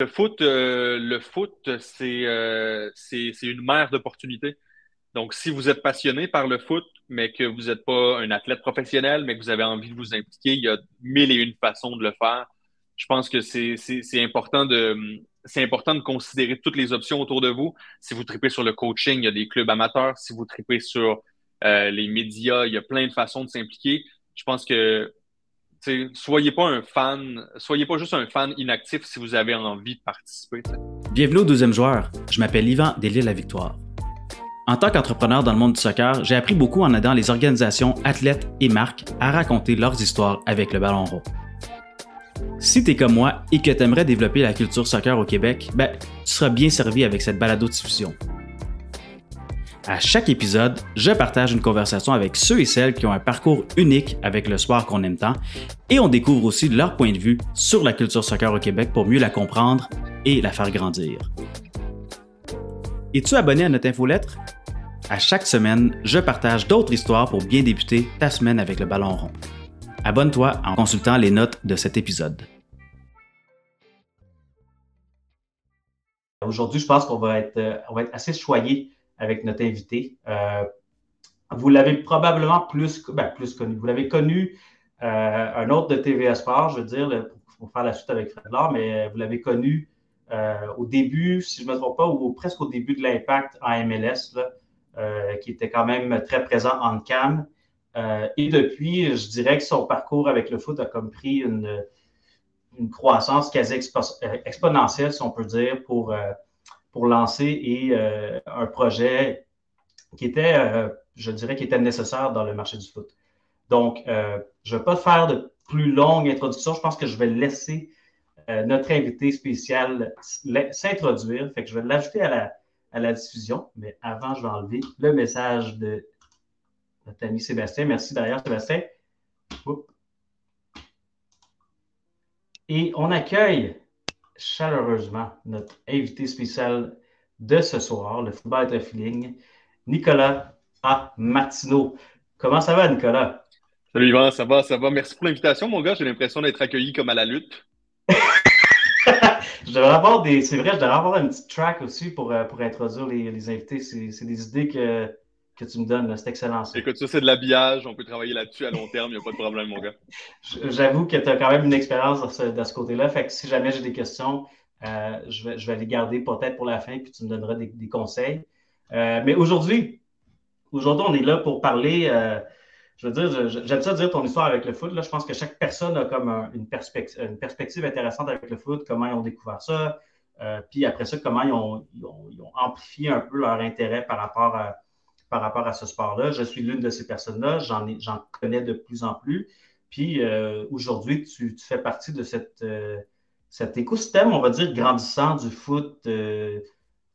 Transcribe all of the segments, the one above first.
Le foot, euh, le foot, c'est euh, une mer d'opportunités. Donc, si vous êtes passionné par le foot, mais que vous n'êtes pas un athlète professionnel, mais que vous avez envie de vous impliquer, il y a mille et une façons de le faire. Je pense que c'est c'est important de c'est important de considérer toutes les options autour de vous. Si vous tripez sur le coaching, il y a des clubs amateurs. Si vous tripez sur euh, les médias, il y a plein de façons de s'impliquer. Je pense que soyez pas un fan, soyez pas juste un fan inactif si vous avez envie de participer. Bienvenue au deuxième joueur. Je m'appelle Yvan Delisle La Victoire. En tant qu'entrepreneur dans le monde du soccer, j'ai appris beaucoup en aidant les organisations, athlètes et marques à raconter leurs histoires avec le ballon rond. Si tu es comme moi et que tu aimerais développer la culture soccer au Québec, ben, tu seras bien servi avec cette balado-diffusion. À chaque épisode, je partage une conversation avec ceux et celles qui ont un parcours unique avec le sport qu'on aime tant et on découvre aussi leur point de vue sur la culture soccer au Québec pour mieux la comprendre et la faire grandir. Es-tu abonné à notre infolettre? À chaque semaine, je partage d'autres histoires pour bien débuter ta semaine avec le ballon rond. Abonne-toi en consultant les notes de cet épisode. Aujourd'hui, je pense qu'on va être, euh, assez choyé avec notre invité. Euh, vous l'avez probablement plus, ben, plus connu. Vous l'avez connu, euh, un autre de TVA Sport, je veux dire, pour, faire la suite avec Fred Laure, mais vous l'avez connu au début, si je ne me trompe pas, ou presque au début de l'impact en MLS, qui était quand même très présent en cam. et depuis, je dirais que son parcours avec le foot a comme pris une, une croissance quasi exponentielle, si on peut dire, pour, pour lancer et euh, un projet qui était, euh, je dirais, qui était nécessaire dans le marché du foot. Donc, euh, je ne vais pas faire de plus longue introduction. Je pense que je vais laisser notre invité spécial s'introduire. Je vais l'ajouter à la, à la diffusion. Mais avant, je vais enlever le message de notre ami Sébastien. Merci d'ailleurs, Sébastien. Et on accueille chaleureusement notre invité spécial de ce soir, le football est feeling, Nicolas A. Martineau. Comment ça va, Nicolas? Salut Yvan, ça va, ça va. Merci pour l'invitation, mon gars. J'ai l'impression d'être accueilli comme à la lutte. je devrais avoir des. C'est vrai, je devrais avoir un petit track aussi pour, euh, pour introduire les, les invités. C'est des idées que que tu me donnes. C'est excellent. Ça. Écoute, ça, c'est de l'habillage. On peut travailler là-dessus à long terme. Il n'y a pas de problème, mon gars. J'avoue que tu as quand même une expérience de ce, côté-là. Fait que si jamais j'ai des questions, euh, je, vais, je, vais, les garder peut-être pour la fin, puis tu me donneras des, conseils. Euh, mais aujourd'hui, aujourd'hui, on est là pour parler. Euh, je veux dire, j'aime ça dire ton histoire avec le foot. Là. Je pense que chaque personne a comme une, perspective, une perspective intéressante avec le foot, comment ils ont découvert ça. puis après ça, comment ils ont, ils ont, amplifié un peu leur intérêt par rapport à, par rapport à ce sport-là. Je suis l'une de ces personnes-là, j'en, connais de plus en plus. Puis euh, aujourd'hui, tu, fais partie de cette, euh, cet écosystème, on va dire, grandissant du foot, euh,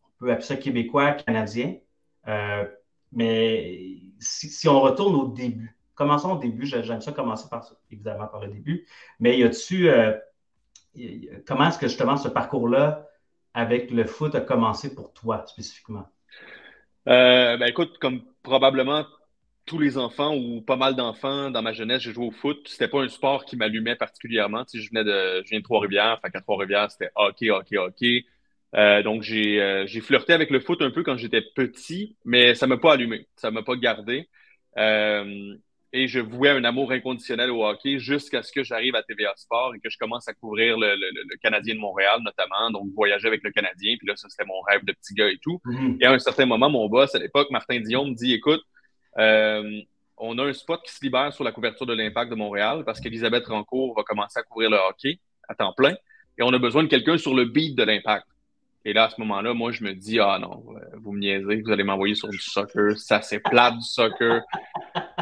on peut appeler ça québécois, canadien. mais si, on retourne au début, commençons au début, j'aime ça commencer par évidemment par le début, mais y a-tu, comment est-ce que justement ce parcours-là avec le foot a commencé pour toi spécifiquement? Euh, ben écoute, comme probablement tous les enfants ou pas mal d'enfants dans ma jeunesse, j'ai joué au foot. C'était pas un sport qui m'allumait particulièrement. Tu sais, je venais de, je viens de Trois-Rivières. Fait qu'à Trois-Rivières, c'était hockey, hockey, hockey. Euh, donc j'ai, euh, j'ai flirté avec le foot un peu quand j'étais petit, mais ça m'a pas allumé, ça m'a pas gardé. Et je vouais un amour inconditionnel au hockey jusqu'à ce que j'arrive à TVA Sport et que je commence à couvrir le, le, Canadien de Montréal notamment, donc voyager avec le Canadien, puis là, ça c'était mon rêve de petit gars et tout. Mm-hmm. Et à un certain moment, mon boss à l'époque, Martin Dion, me dit, écoute, euh, on a un spot qui se libère sur la couverture de l'Impact de Montréal parce qu'Elisabeth Rancourt va commencer à couvrir le hockey à temps plein et on a besoin de quelqu'un sur le beat de l'Impact. Et là, à ce moment-là, moi, je me dis, ah non, euh, vous me niaisez, vous allez m'envoyer sur du soccer, ça c'est plat du soccer.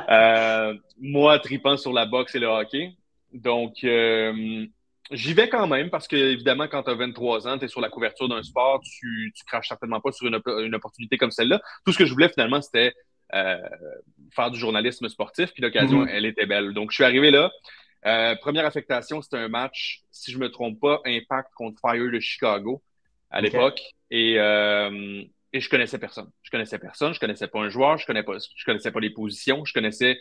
Euh, moi, tripant sur la boxe et le hockey. Donc, euh, j'y vais quand même parce que, évidemment, quand tu as 23 ans, tu es sur la couverture d'un sport, tu, tu craches certainement pas sur une, une opportunité comme celle-là. Tout ce que je voulais finalement, c'était euh, faire du journalisme sportif, puis l'occasion, mm-hmm. elle était belle. Donc, je suis arrivé là. première affectation, c'était un match, si je me trompe pas, Impact contre Fire de Chicago à l'époque. Et, euh, et je connaissais personne. Je connaissais personne. Je connaissais pas un joueur. Je connaissais pas, connaissais pas les positions. Je connaissais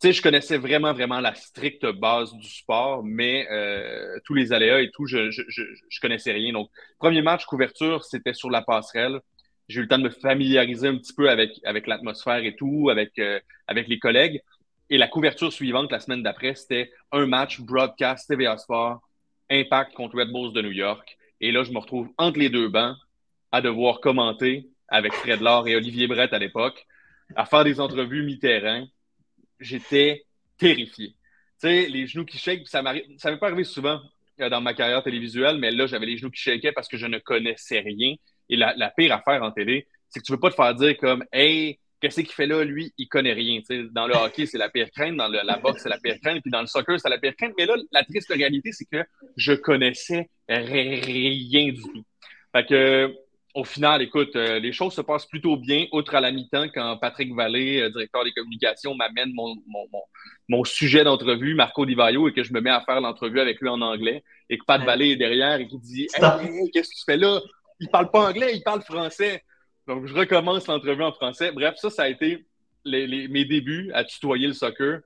sais, je connaissais vraiment, vraiment la stricte base du sport, mais euh, tous les aléas et tout, je, je, je, je, connaissais rien. Donc, premier match couverture, c'était sur la passerelle. J'ai eu le temps de me familiariser un petit peu avec, avec l'atmosphère et tout, avec, euh, avec les collègues. Et la couverture suivante, la semaine d'après, c'était un match broadcast TVA Sport, Impact contre Red Bulls de New York. Et là, je me retrouve entre les deux bancs à devoir commenter avec Fred Laure et Olivier Brett à l'époque, à faire des entrevues mi-terrain j'étais terrifié. Tu sais, les genoux qui shake, ça m'est pas arrivé souvent euh, dans ma carrière télévisuelle, mais là, j'avais les genoux qui shakaient parce que je ne connaissais rien. Et la, pire affaire en télé, c'est que tu veux pas te faire dire comme, hey, qu'est-ce qu'il fait là, lui, il connaît rien. dans le hockey, c'est la pire crainte, dans la boxe, c'est la pire crainte, puis dans le soccer, c'est la pire crainte. Mais là, la triste réalité, c'est que je connaissais rien du tout. Fait que au final, écoute, euh, les choses se passent plutôt bien, outre à la mi-temps, quand Patrick Vallée, euh, directeur des communications, m'amène mon, mon, mon, sujet d'entrevue, Marco Di Vaio, et que je me mets à faire l'entrevue avec lui en anglais, et que Pat Vallée est derrière et qui dit Hey, qu'est-ce que tu fais là? Il parle pas anglais, il parle français. Donc, je recommence l'entrevue en français. Bref, ça, ça a été les, mes débuts à tutoyer le soccer.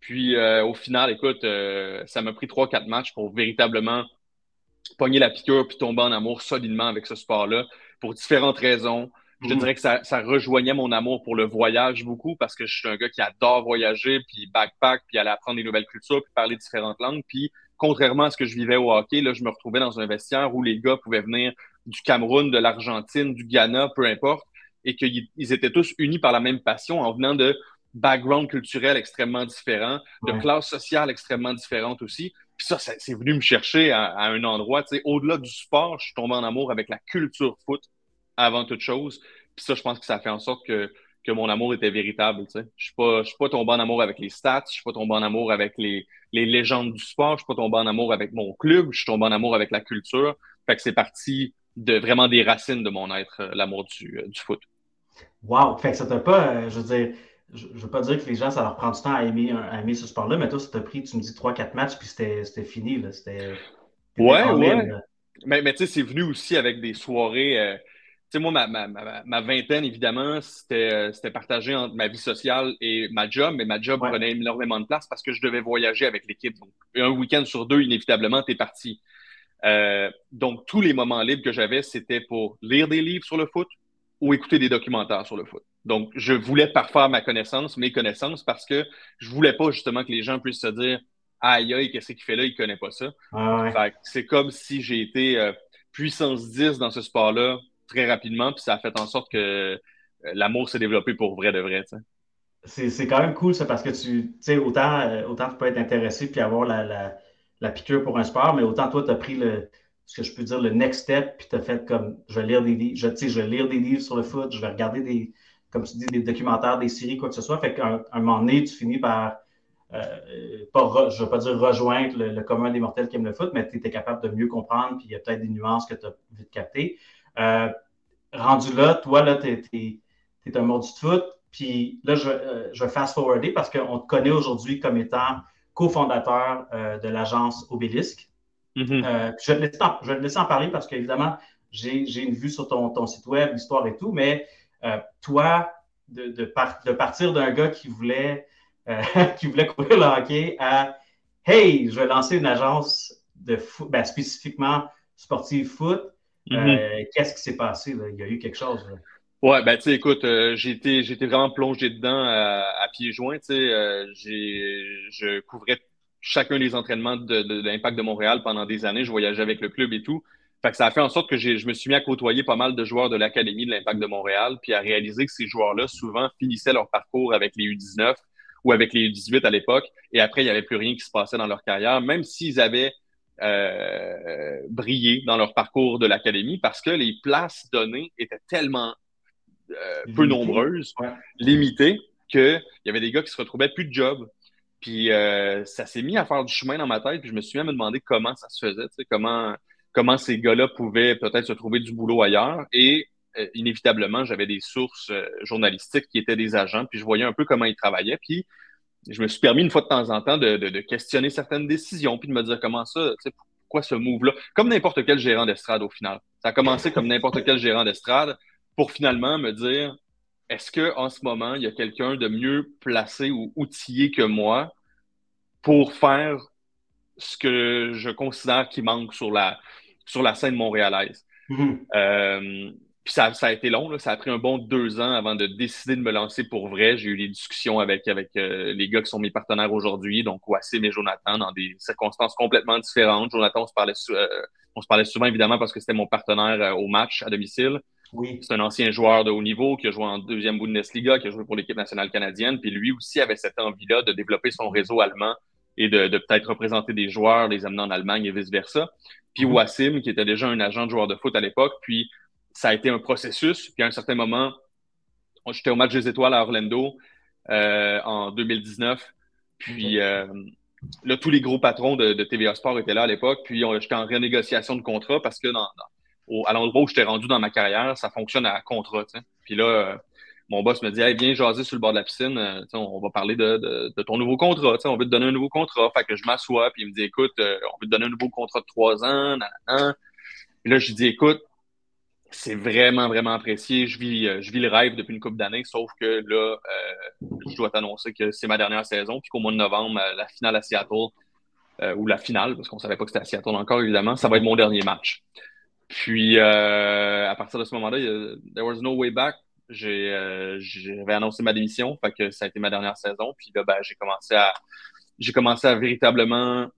Puis, euh, au final, écoute, ça m'a pris trois, quatre matchs pour véritablement pogner la piqûre puis tomber en amour solidement avec ce sport-là pour différentes raisons. Je mhm. dirais que ça, ça, rejoignait mon amour pour le voyage beaucoup parce que je suis un gars qui adore voyager, puis backpack, puis aller apprendre des nouvelles cultures, puis parler différentes langues. Puis contrairement à ce que je vivais au hockey, là, je me retrouvais dans un vestiaire où les gars pouvaient venir du Cameroun, de l'Argentine, du Ghana, peu importe, et qu'ils étaient tous unis par la même passion en venant de backgrounds culturels extrêmement différents, de classes sociales extrêmement différentes aussi. Puis ça, c'est venu me chercher à, un endroit, tu sais, au-delà du sport, je suis tombé en amour avec la culture foot avant toute chose. Puis ça, je pense que ça fait en sorte que, que mon amour était véritable, tu sais. Je suis pas, je suis pas tombé en amour avec les stats, je suis pas tombé en amour avec les, les légendes du sport, je suis pas tombé en amour avec mon club, je suis tombé en amour avec la culture. Fait que c'est parti de vraiment des racines de mon être, euh, l'amour du, euh, du foot. Wow! Fait que ça t'a pas, euh, je veux dire, je ne veux pas dire que les gens, ça leur prend du temps à aimer, à aimer ce sport-là, mais toi, ça t'a pris, tu me dis, 3-4 matchs, puis c'était fini. C'était. Ouais, ouais. Mais, mais tu sais, c'est venu aussi avec des soirées. Euh, tu sais, moi, ma, ma, ma, vingtaine, évidemment, euh, c'était partagé entre ma vie sociale et ma job, mais ma job prenait énormément de place parce que je devais voyager avec l'équipe. Donc, un week-end sur deux, inévitablement, tu es parti. Euh, donc, tous les moments libres que j'avais, c'était pour lire des livres sur le foot ou écouter des documentaires sur le foot. Donc, je voulais parfaire ma connaissance, mes connaissances, parce que je voulais pas justement que les gens puissent se dire Aïe, aïe, qu'est-ce qu'il fait là, il connaît pas ça. C'est comme si j'ai été euh, puissance 10 dans ce sport-là très rapidement, puis ça a fait en sorte que euh, l'amour s'est développé pour vrai de vrai. C'est quand même cool, ça, parce que tu sais, autant, euh, autant tu peux être intéressé puis avoir la, la, la, piqûre pour un sport, mais autant toi, tu as pris le, ce que je peux dire, le next step, puis tu as fait comme je vais lire des livres, je, je vais lire des livres sur le foot, je vais regarder des, comme tu dis, des documentaires, des séries, quoi que ce soit. Fait qu'à un, moment donné, tu finis par, euh, pas, je ne veux pas dire rejoindre le, commun des mortels qui aiment le foot, mais tu étais capable de mieux comprendre, puis il y a peut-être des nuances que tu as vite captées. Euh, rendu là, toi, là, tu es, un mordu de foot, puis là, je, euh, je vais fast-forwarder parce qu'on te connaît aujourd'hui comme étant cofondateur de l'agence Obélisque. Mm-hmm. je, vais te laisser en, parler parce qu'évidemment, j'ai une vue sur ton, ton site web, l'histoire et tout, mais euh, toi, de, de, partir d'un gars qui voulait, euh, qui voulait courir le hockey à Hey, je vais lancer une agence de foot, ben, spécifiquement sportive foot. Euh, mm-hmm. Qu'est-ce qui s'est passé? Il y a eu quelque chose. Ouais, ben tu sais, écoute, j'ai été vraiment plongé dedans à, pieds joints. Tu sais, je couvrais chacun des entraînements de, de l'Impact de Montréal pendant des années. Je voyageais avec le club et tout. Fait que ça a fait en sorte que je me suis mis à côtoyer pas mal de joueurs de l'Académie de l'Impact de Montréal, puis à réaliser que ces joueurs-là, souvent, finissaient leur parcours avec les U19 ou avec les U18 à l'époque, et après, il n'y avait plus rien qui se passait dans leur carrière, même s'ils avaient euh, brillé dans leur parcours de l'Académie, parce que les places données étaient tellement euh, peu nombreuses, limitées, qu'il y avait des gars qui se retrouvaient plus de job. Puis euh, ça s'est mis à faire du chemin dans ma tête, puis je me suis même demandé comment ça se faisait, comment comment ces gars-là pouvaient peut-être se trouver du boulot ailleurs. Et euh, inévitablement, j'avais des sources euh, journalistiques qui étaient des agents, puis je voyais un peu comment ils travaillaient. Puis je me suis permis une fois de temps en temps de, questionner certaines décisions, puis de me dire comment ça, pourquoi ce move-là, comme n'importe quel gérant d'estrade au final. Ça a commencé comme n'importe quel gérant d'estrade pour finalement me dire est-ce qu'en ce moment, il y a quelqu'un de mieux placé ou outillé que moi pour faire ce que je considère qui manque sur la, sur la scène montréalaise? Mm-hmm. Euh, puis ça, ça, a été long, là. ça a pris un bon deux ans avant de décider de me lancer pour vrai. J'ai eu des discussions avec, avec euh, les gars qui sont mes partenaires aujourd'hui, donc Wassim et Jonathan, dans des circonstances complètement différentes. Jonathan, on se parlait, euh, on se parlait souvent évidemment parce que c'était mon partenaire euh, au match à domicile. Oui. C'est un ancien joueur de haut niveau qui a joué en deuxième Bundesliga, qui a joué pour l'équipe nationale canadienne. Puis lui aussi avait cette envie-là de développer son réseau allemand et de, de peut-être représenter des joueurs, les amener en Allemagne et vice-versa. Puis mm-hmm. Wassim, qui était déjà un agent de joueur de foot à l'époque, puis ça a été un processus. Puis à un certain moment, j'étais au match des étoiles à Orlando euh, en 2019. Puis euh, là, tous les gros patrons de, TVA Sport étaient là à l'époque. Puis j'étais en renégociation de contrat parce que dans, à l'endroit où j'étais rendu dans ma carrière, ça fonctionne à contrat. Puis là, euh, mon boss me dit hey, viens jaser sur le bord de la piscine, on va parler de, ton nouveau contrat, on veut te donner un nouveau contrat. Fait que je m'assois, puis il me dit écoute, on veut te donner un nouveau contrat de trois ans, Puis là, je dis écoute, c'est vraiment, vraiment apprécié. Je vis, euh, je vis le rêve depuis une couple d'années, sauf que là, euh, je dois t'annoncer que c'est ma dernière saison, puis qu'au mois de novembre, euh, la finale à Seattle, ou la finale, parce qu'on savait pas que c'était à Seattle encore, évidemment, ça va être mon dernier match. Puis, à partir de ce moment-là, there was no way back. J'avais annoncé ma démission, que ça a été ma dernière saison. Puis là, ben, j'ai commencé à, j'ai commencé à véritablement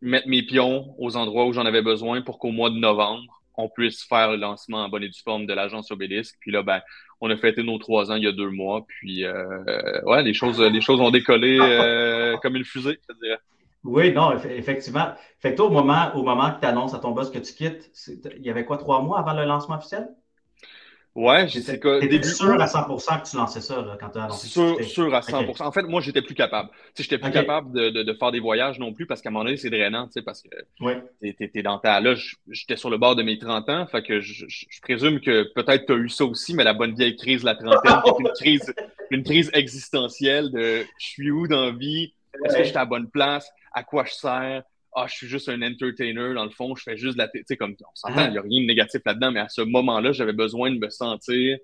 mettre mes pions aux endroits où j'en avais besoin pour qu'au mois de novembre, on puisse faire le lancement en bonne et due forme de l'agence Obélisque. Puis là, ben, on a fêté nos trois ans il y a deux mois. Puis, euh, ouais, les choses, les choses ont décollé euh, comme une fusée, je dirais. Oui, non, effectivement. Fait que toi, au moment, au moment que tu annonces à ton boss que tu quittes, il y avait quoi, trois mois avant le lancement officiel? Ouais, j'étais début... sûr à 100% que tu lançais ça là, quand tu as annoncé sûr, sûr à 100% En fait, moi, j'étais plus capable. Je n'étais plus capable de, de, de, faire des voyages non plus parce qu'à un moment donné, c'est drainant, parce que ouais. tu es, dans ta. Là, j'étais sur le bord de mes 30 ans. Fait que je, je, présume que peut-être tu as eu ça aussi, mais la bonne vieille crise, la trentaine, qui est une crise, une crise existentielle de je suis où dans la vie? Est-ce que j'étais à la bonne place? À quoi je sers? ah, je suis juste un entertainer, dans le fond, je fais juste de la Tu sais, comme on s'entend, il n'y a rien de négatif là-dedans, mais à ce moment-là, j'avais besoin de me sentir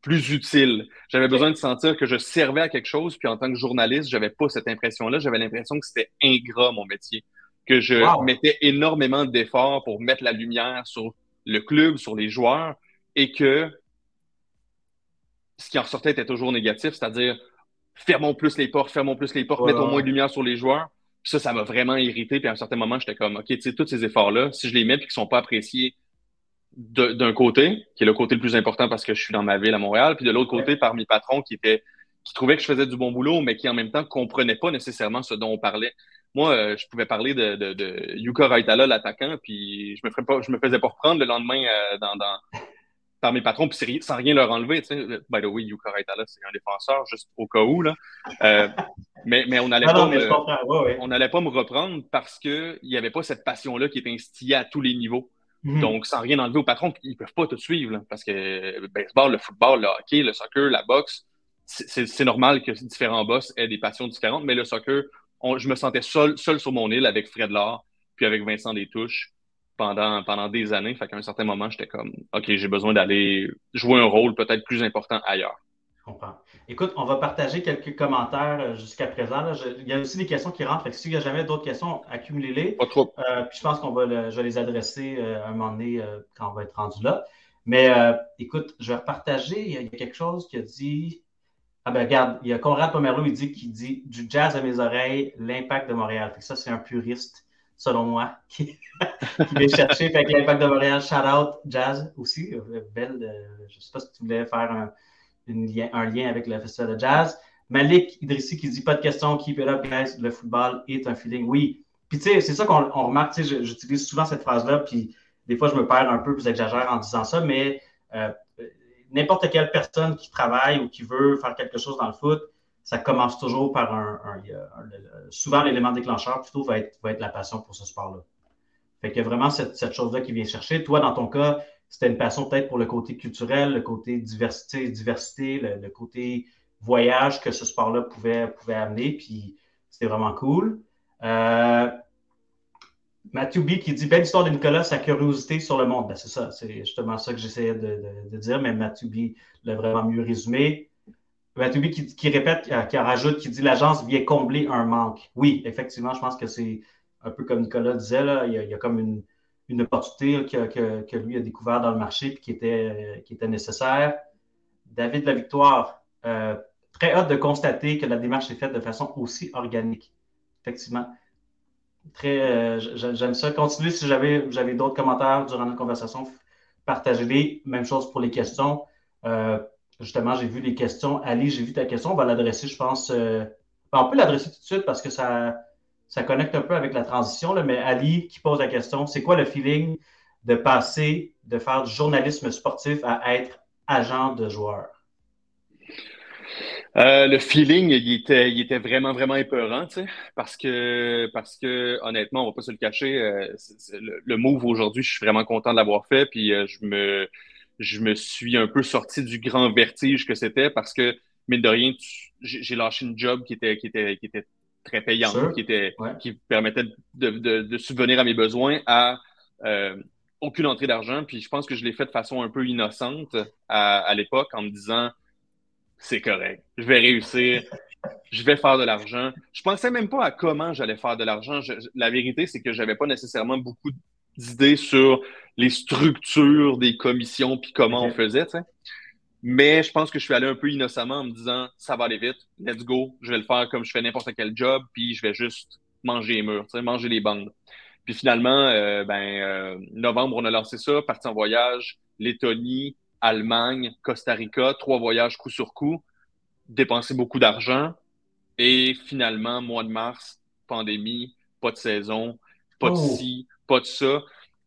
plus utile. J'avais besoin de sentir que je servais à quelque chose, puis en tant que journaliste, j'avais pas cette impression-là. J'avais l'impression que c'était ingrat, mon métier. Que je mettais énormément d'efforts pour mettre la lumière sur le club, sur les joueurs, et que ce qui en ressortait était toujours négatif, c'est-à-dire fermons plus les portes, fermons plus les portes, mettons moins de lumière sur les joueurs ça, ça m'a vraiment irrité. Puis à un certain moment, j'étais comme, OK, tu sais, tous ces efforts-là, si je les mets et qu'ils sont pas appréciés d'un côté, qui est le côté le plus important parce que je suis dans ma ville à Montréal, puis de l'autre côté, par mes patrons qui étaient qui trouvaient que je faisais du bon boulot, mais qui en même temps comprenaient pas nécessairement ce dont on parlait. Moi, euh, je pouvais parler de, de, de Yuka Raitala, l'attaquant, puis je me ferais pas, je me faisais pas reprendre le lendemain euh, dans, dans, par mes patrons, puis sans rien leur enlever. Tu sais. By the way, Yuka Raitala, c'est un défenseur, juste au cas où. Là. Euh, mais, mais on n'allait pas, me, pas me reprendre parce qu'il n'y avait pas cette passion-là qui est instillée à tous les niveaux. Mhm. Donc, sans rien enlever aux patrons, ils ne peuvent pas te suivre. parce que le baseball, le football, le hockey, le soccer, la boxe, c'est normal que différents boss aient des passions différentes, mais le soccer, je me sentais seul, seul sur mon île avec Fred Laure, puis avec Vincent Détouche pendant, pendant des années. Fait qu'à un certain moment, j'étais comme, OK, j'ai besoin d'aller jouer un rôle peut-être plus important ailleurs. Je comprends. Écoute, on va partager quelques commentaires euh, jusqu'à présent. il y a aussi des questions qui rentrent. S'il n'y a jamais d'autres questions, accumulez-les. Pas trop. Euh, puis je pense qu'on va je vais les adresser euh, un moment donné quand on va être rendu là. Mais écoute, je vais repartager. Il y, a, quelque chose qui a dit. Ah ben regarde, il y a Conrad Pomerleau, il dit qui dit du jazz à mes oreilles, l'impact de Montréal. Fait que ça, c'est un puriste selon moi, qui, qui vient chercher. Fait que l'impact de Montréal, shout out jazz aussi. Belle, euh, je ne sais pas si tu voulais faire un, un, lien avec le festival de jazz. Malik Idrissi qui dit pas de question, keep it up, guys. Le football est un feeling. Oui. Puis tu sais, c'est ça qu'on remarque. J'utilise souvent cette phrase-là, puis des fois je me perds un peu, puis j'exagère en disant ça, mais euh, n'importe quelle personne qui travaille ou qui veut faire quelque chose dans le foot, ça commence toujours par un. souvent, l'élément déclencheur plutôt va être, va être la passion pour ce sport-là. Fait qu'il y a vraiment cette, cette chose-là qui vient chercher. Toi, dans ton cas, c'était une passion peut-être pour le côté culturel, le côté diversité, diversité le, côté voyage que ce sport-là pouvait, pouvait amener. Puis c'était vraiment cool. Euh, Matthew B qui dit Belle histoire de Nicolas, sa curiosité sur le monde. Ben, c'est ça, c'est justement ça que j'essayais de, dire, mais Matthew B l'a vraiment mieux résumé. Matthew B qui, répète, qui rajoute, qui dit l'agence vient combler un manque. Oui, effectivement, je pense que c'est un peu comme Nicolas disait, là, il, y a, comme une, une opportunité que, lui a découvert dans le marché et qui était, nécessaire. David La Victoire, euh, très hâte de constater que la démarche est faite de façon aussi organique. Effectivement. Très, euh, j'aime ça. Continuez si j'avais, j'avais d'autres commentaires durant la conversation, partagez-les. Même chose pour les questions. Euh, justement, j'ai vu les questions. Ali, j'ai vu ta question. On va l'adresser, je pense. Ben, on peut l'adresser tout de suite parce que ça, ça connecte un peu avec la transition, mais Ali qui pose la question, c'est quoi le feeling de passer de faire du journalisme sportif à être agent de joueur? Euh, le feeling, il était, il était vraiment, vraiment épeurant, parce que, parce que, honnêtement, on va pas se le cacher, euh, le, move aujourd'hui, je suis vraiment content de l'avoir fait, puis euh, je me, je me suis un peu sorti du grand vertige que c'était parce que, mine de rien, j'ai lâché une job qui était, qui était, qui était très payante, qui était, qui permettait de, de, de, subvenir à mes besoins à, aucune entrée d'argent. Puis je pense que je l'ai fait de façon un peu innocente à, à l'époque en me disant c'est correct, je vais réussir, je vais faire de l'argent. Je pensais même pas à comment j'allais faire de l'argent. La vérité, c'est que j'avais pas nécessairement beaucoup d'idées sur les structures des commissions puis comment on faisait. Mais je pense que je suis allé un peu innocemment en me disant ça va aller vite, let's go, je vais le faire comme je fais n'importe quel job, puis je vais juste manger les murs, tu sais, manger les bandes. Puis finalement, euh, ben, euh, novembre, on a lancé ça, parti en voyage, Lettonie, Allemagne, Costa Rica, trois voyages coup sur coup, dépensé beaucoup d'argent. Et finalement, mois de mars, pandémie, pas de saison, pas de oh. ci, pas de ça.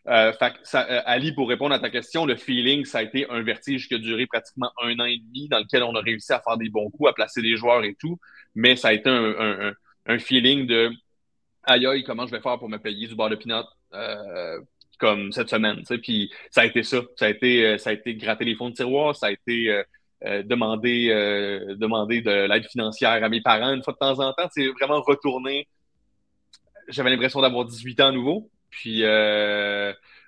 Euh, ça, Ali, pour répondre à ta question, le feeling, ça a été un vertige qui a duré pratiquement un an et demi, dans lequel on a réussi à faire des bons coups, à placer des joueurs et tout. Mais ça a été un, un feeling de aïe aïe, comment je vais faire pour me payer du bar de pinot euh, comme cette semaine. Puis ça a été ça. Ça a été, euh, ça a été gratter les fonds de tiroir, ça a été euh, euh demander, euh, demander de l'aide financière à mes parents une fois de temps en temps. C'est vraiment retourner. J'avais l'impression d'avoir 18 ans à nouveau. Puis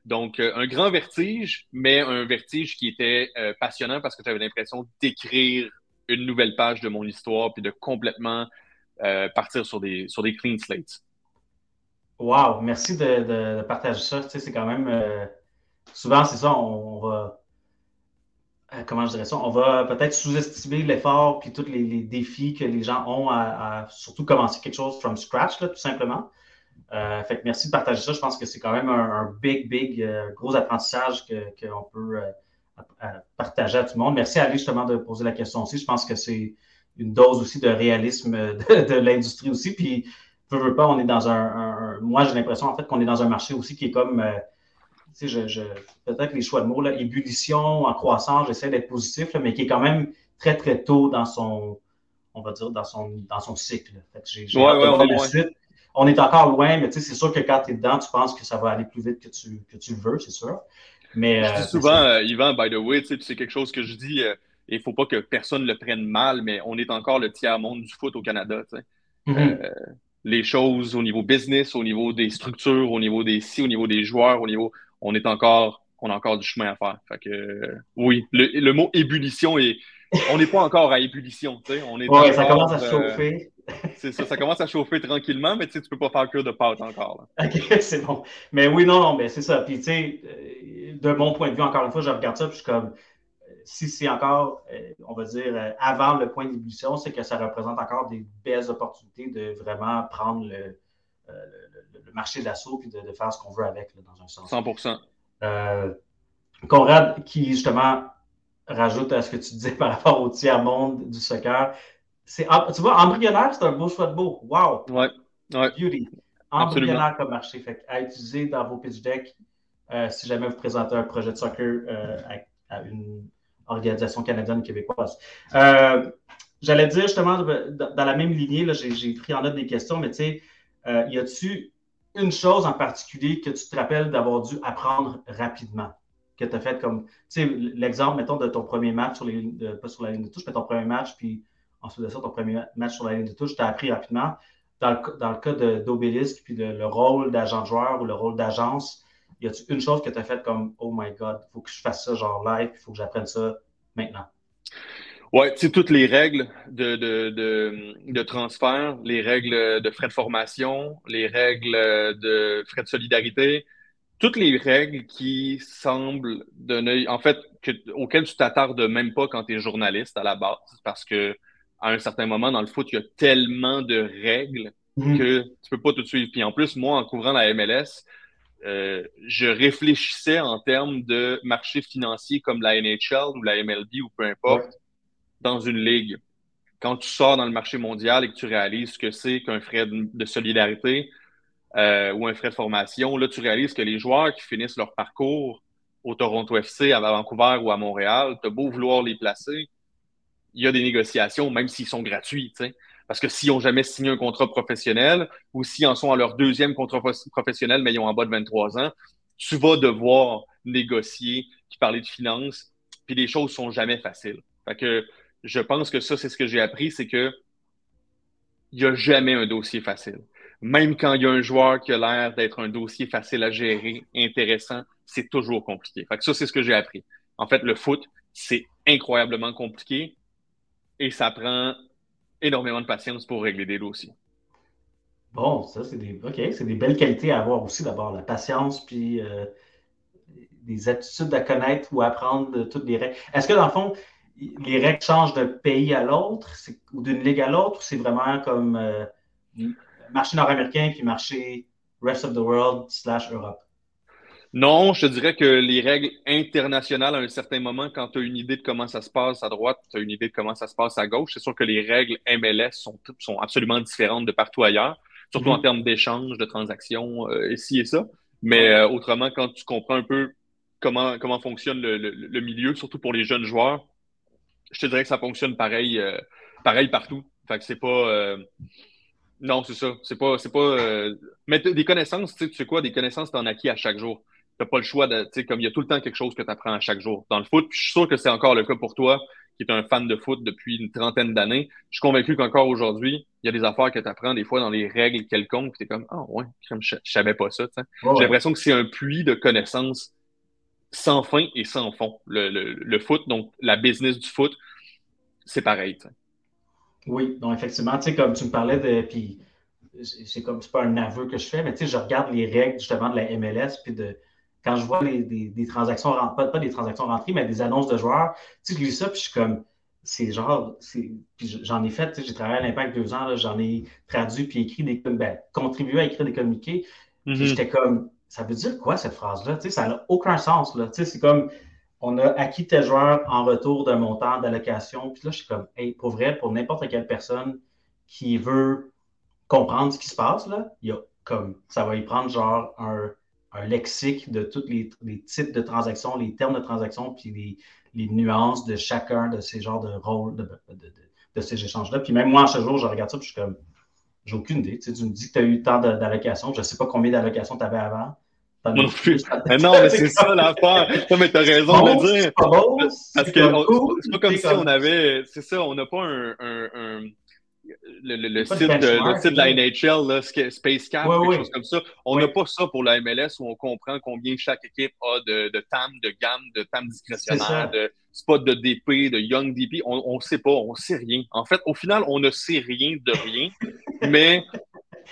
donc un grand vertige, mais un vertige qui était passionnant parce que j'avais l'impression d'écrire une nouvelle page de mon histoire puis de complètement partir sur des, sur des clean slates. Wow, merci de, partager ça. Tu sais, c'est quand même. Euh, souvent, c'est ça, on, va. Euh, comment ça? On va peut-être sous-estimer l'effort puis tous les, défis que les gens ont à, surtout commencer quelque chose from scratch, là, tout simplement. Euh, fait que merci de partager ça. Je pense que c'est quand même un, big, big, gros apprentissage qu'on peut partager à tout le monde. Merci à lui justement de poser la question aussi. Je pense que c'est une dose aussi de réalisme de, de l'industrie aussi. Puis veux, pas, on est dans un. moi, j'ai l'impression en fait qu'on est dans un marché aussi qui est comme. Euh, tu sais, je, peut-être les choix de mots, là, ébullition, en croissance, j'essaie d'être positif, mais qui est quand même très, très tôt dans son, on va dire, dans son, dans son cycle. Fait ouais, on, est suite. On est encore loin, mais tu sais, c'est sûr que quand tu es dedans, tu penses que ça va aller plus vite que tu, que tu le veux, c'est sûr. Mais, je dis euh, souvent, euh, Yvan, by the way, tu sais, c'est quelque chose que je dis, et il ne faut pas que personne le prenne mal, mais on est encore le tiers monde du foot au Canada. Tu sais. Mm-hmm les choses au niveau business, au niveau des structures, au niveau des si, au niveau des joueurs, au niveau, on est encore, on a encore du chemin à faire. Fait que, oui, le, mot ébullition est, on n'est pas encore à ébullition, tu sais. On est ouais, ça commence à euh, chauffer. c'est ça, ça commence à chauffer tranquillement, mais tu tu peux pas faire cure de pâte encore. OK, c'est bon. Mais oui, non, non, mais c'est ça. Puis, tu sais, euh, de mon point de vue, encore une fois, je regarde ça, puis je suis comme, si c'est encore, euh, on va dire, euh, avant le point d'ébullition, c'est que ça représente encore des belles opportunités de vraiment prendre le, euh, marché d'assaut et de, faire ce qu'on veut avec, dans un sens. 100% Conrad, qui justement rajoute à ce que tu disais par rapport au tiers-monde du soccer, c'est, tu vois, embryonnaire, c'est un beau choix de beau. Wow! Ouais. ouais. Beauty. Embryonnaire comme marché. Fait à utiliser dans vos pitch decks si jamais vous présentez un projet de soccer à une organisation canadienne québécoise. Euh, j'allais dire justement, dans la même lignée, j'ai pris en note des questions, mais tu sais, euh, y a-tu une chose en particulier que tu te rappelles d'avoir dû apprendre rapidement? Que tu as fait comme, tu sais, l'exemple, mettons, de ton premier match sur les, pas sur la ligne de touche, mais ton premier match, puis ensuite de ça, ton premier match sur la ligne de touche, tu as appris rapidement. dans le, cas d'Obélisque, puis le, rôle d'agent de joueur ou le rôle d'agence, y a une chose que tu as faite comme Oh my God, il faut que je fasse ça genre live, il faut que j'apprenne ça maintenant? Ouais, tu sais, toutes les règles de, de, de, de, transfert, les règles de frais de formation, les règles de frais de solidarité, toutes les règles qui semblent donner, en fait, que, auxquelles tu t'attardes même pas quand tu es journaliste à la base, parce que à un certain moment dans le foot, il y a tellement de règles mhm. que tu peux pas tout suivre. Puis en plus, moi, en couvrant la MLS, euh, je réfléchissais en termes de marché financier comme la NHL ou la MLB ou peu importe dans une ligue. Quand tu sors dans le marché mondial et que tu réalises ce que c'est qu'un frais de, solidarité euh, ou un frais de formation, là, tu réalises que les joueurs qui finissent leur parcours au Toronto FC, à Vancouver ou à Montréal, tu as beau vouloir les placer, il y a des négociations, même s'ils sont gratuits. Parce que s'ils n'ont jamais signé un contrat professionnel ou s'ils en sont à leur deuxième contrat professionnel, mais ils ont en bas de 23 ans, tu vas devoir négocier, puis parler de finances, puis les choses sont jamais faciles. Fait que je pense que ça, c'est ce que j'ai appris, c'est que il n'y a jamais un dossier facile. Même quand il y a un joueur qui a l'air d'être un dossier facile à gérer, intéressant, c'est toujours compliqué. Fait que ça, c'est ce que j'ai appris. En fait, le foot, c'est incroyablement compliqué et ça prend énormément de patience pour régler des dossiers. Bon, ça, c'est des, c'est des belles qualités à avoir aussi, d'abord, la patience, puis euh, des attitudes à connaître ou apprendre de toutes les règles. Est-ce que, dans le fond, les règles changent d'un pays à l'autre? Ou d'une ligue à l'autre? C'est vraiment comme euh, marché nord-américain puis marché rest of the world slash Europe? Non, je te dirais que les règles internationales, à un certain moment, quand tu as une idée de comment ça se passe à droite, tu as une idée de comment ça se passe à gauche, c'est sûr que les règles MLS sont, sont absolument différentes de partout ailleurs, surtout en mm-hmm. termes d'échanges, de transactions, euh, ici et ça. Mais euh, autrement, quand tu comprends un peu comment, comment fonctionne le, le, milieu, surtout pour les jeunes joueurs, je te dirais que ça fonctionne pareil, euh, pareil partout. Fait que c'est pas. Non, c'est ça. C'est pas. C'est pas. Mais des connaissances, tu sais quoi, des connaissances, t'en acquis à chaque jour n'as pas le choix de, tu sais, comme il y a tout le temps quelque chose que tu apprends à chaque jour dans le foot. je suis sûr que c'est encore le cas pour toi, qui est un fan de foot depuis une trentaine d'années. Je suis convaincu qu'encore aujourd'hui, il y a des affaires que tu apprends des fois dans les règles quelconques, puis tu es comme, ah ouais, je, savais pas ça. J'ai l'impression que c'est un puits de connaissances sans fin et sans fond. Le, le, le foot, donc la business du foot, c'est pareil. Oui, donc effectivement, tu sais, comme tu me parlais de. Puis c'est comme c'est pas un aveu que je fais, mais tu sais, je regarde les règles justement de la MLS puis de quand je vois des, transactions, pas, pas des transactions rentrées, mais des annonces de joueurs, tu sais, je lis ça, puis je suis comme, c'est genre, j'en ai fait, j'ai travaillé à l'Impact deux ans, j'en ai traduit puis écrit des, ben, contribué à écrire des communiqués. Puis mm-hmm. j'étais comme, ça veut dire quoi cette phrase-là? Tu sais, ça n'a aucun sens, là. Tu sais, c'est comme, on a acquis tes joueurs en retour d'un montant d'allocation. Puis là, je suis comme, hey, pour vrai, pour n'importe quelle personne qui veut comprendre ce qui se passe, là, il y a comme, ça va y prendre genre un lexique de tous les, types de transactions, les termes de transactions, puis les, nuances de chacun de ces genres de rôles, de, ces échanges-là. Puis même moi, ce jour, je regarde ça, puis je suis comme, j'ai aucune idée. Tu, me dis que tu as eu tant d'allocations. Je ne sais pas combien d'allocations tu avais avant. Non, non, mais c'est ça l'affaire. Non, mais as raison de le dire. Parce que c'est pas comme si on avait. C'est ça, on n'a pas un le, site, de, la NHL, là, Space Cap, quelque chose comme ça. On n'a pas ça pour la MLS où on comprend combien chaque équipe a de, de TAM, de gamme, de TAM discrétionnaire, de spot de DP, de Young DP. On ne sait pas, on ne sait rien. En fait, au final, on ne sait rien de rien, mais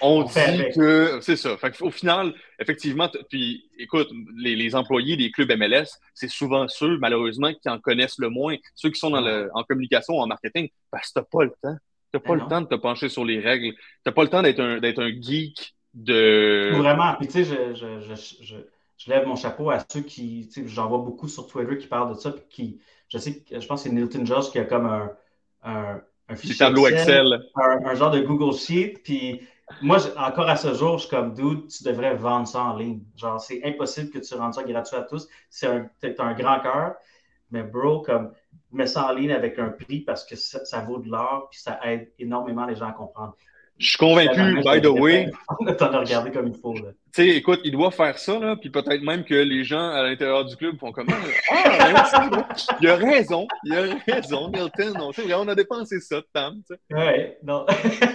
on, dit que c'est ça. au final, effectivement, puis écoute, les, employés des clubs MLS, c'est souvent ceux, malheureusement, qui en connaissent le moins, ceux qui sont dans le, en communication, en marketing, parce que tu pas le temps. Tu n'as pas ben le temps de te pencher sur les règles. Tu n'as pas le temps d'être un, d'être un geek de. Vraiment. Puis, tu sais, je, je, je, je, lève mon chapeau à ceux qui. Tu sais, j'en vois beaucoup sur Twitter qui parlent de ça. Puis qui, je sais que je pense que c'est Nilton Josh qui a comme un, un, un fichier. tableau Excel. Un, genre de Google Sheet. Puis, moi, encore à ce jour, je suis comme, dude, tu devrais vendre ça en ligne. Genre, c'est impossible que tu rendes ça gratuit à tous. C'est un, un grand cœur. Mais, bro, comme mets ça en ligne avec un prix parce que ça, vaut de l'or, puis ça aide énormément les gens à comprendre. Je suis convaincu, by the way. T'en as regardé comme il faut. Tu sais, écoute, il doit faire ça, là, puis peut-être même que les gens à l'intérieur du club font comme Ah, il a raison, il a raison, Milton. On, a dépensé ça de temps. Oui, non.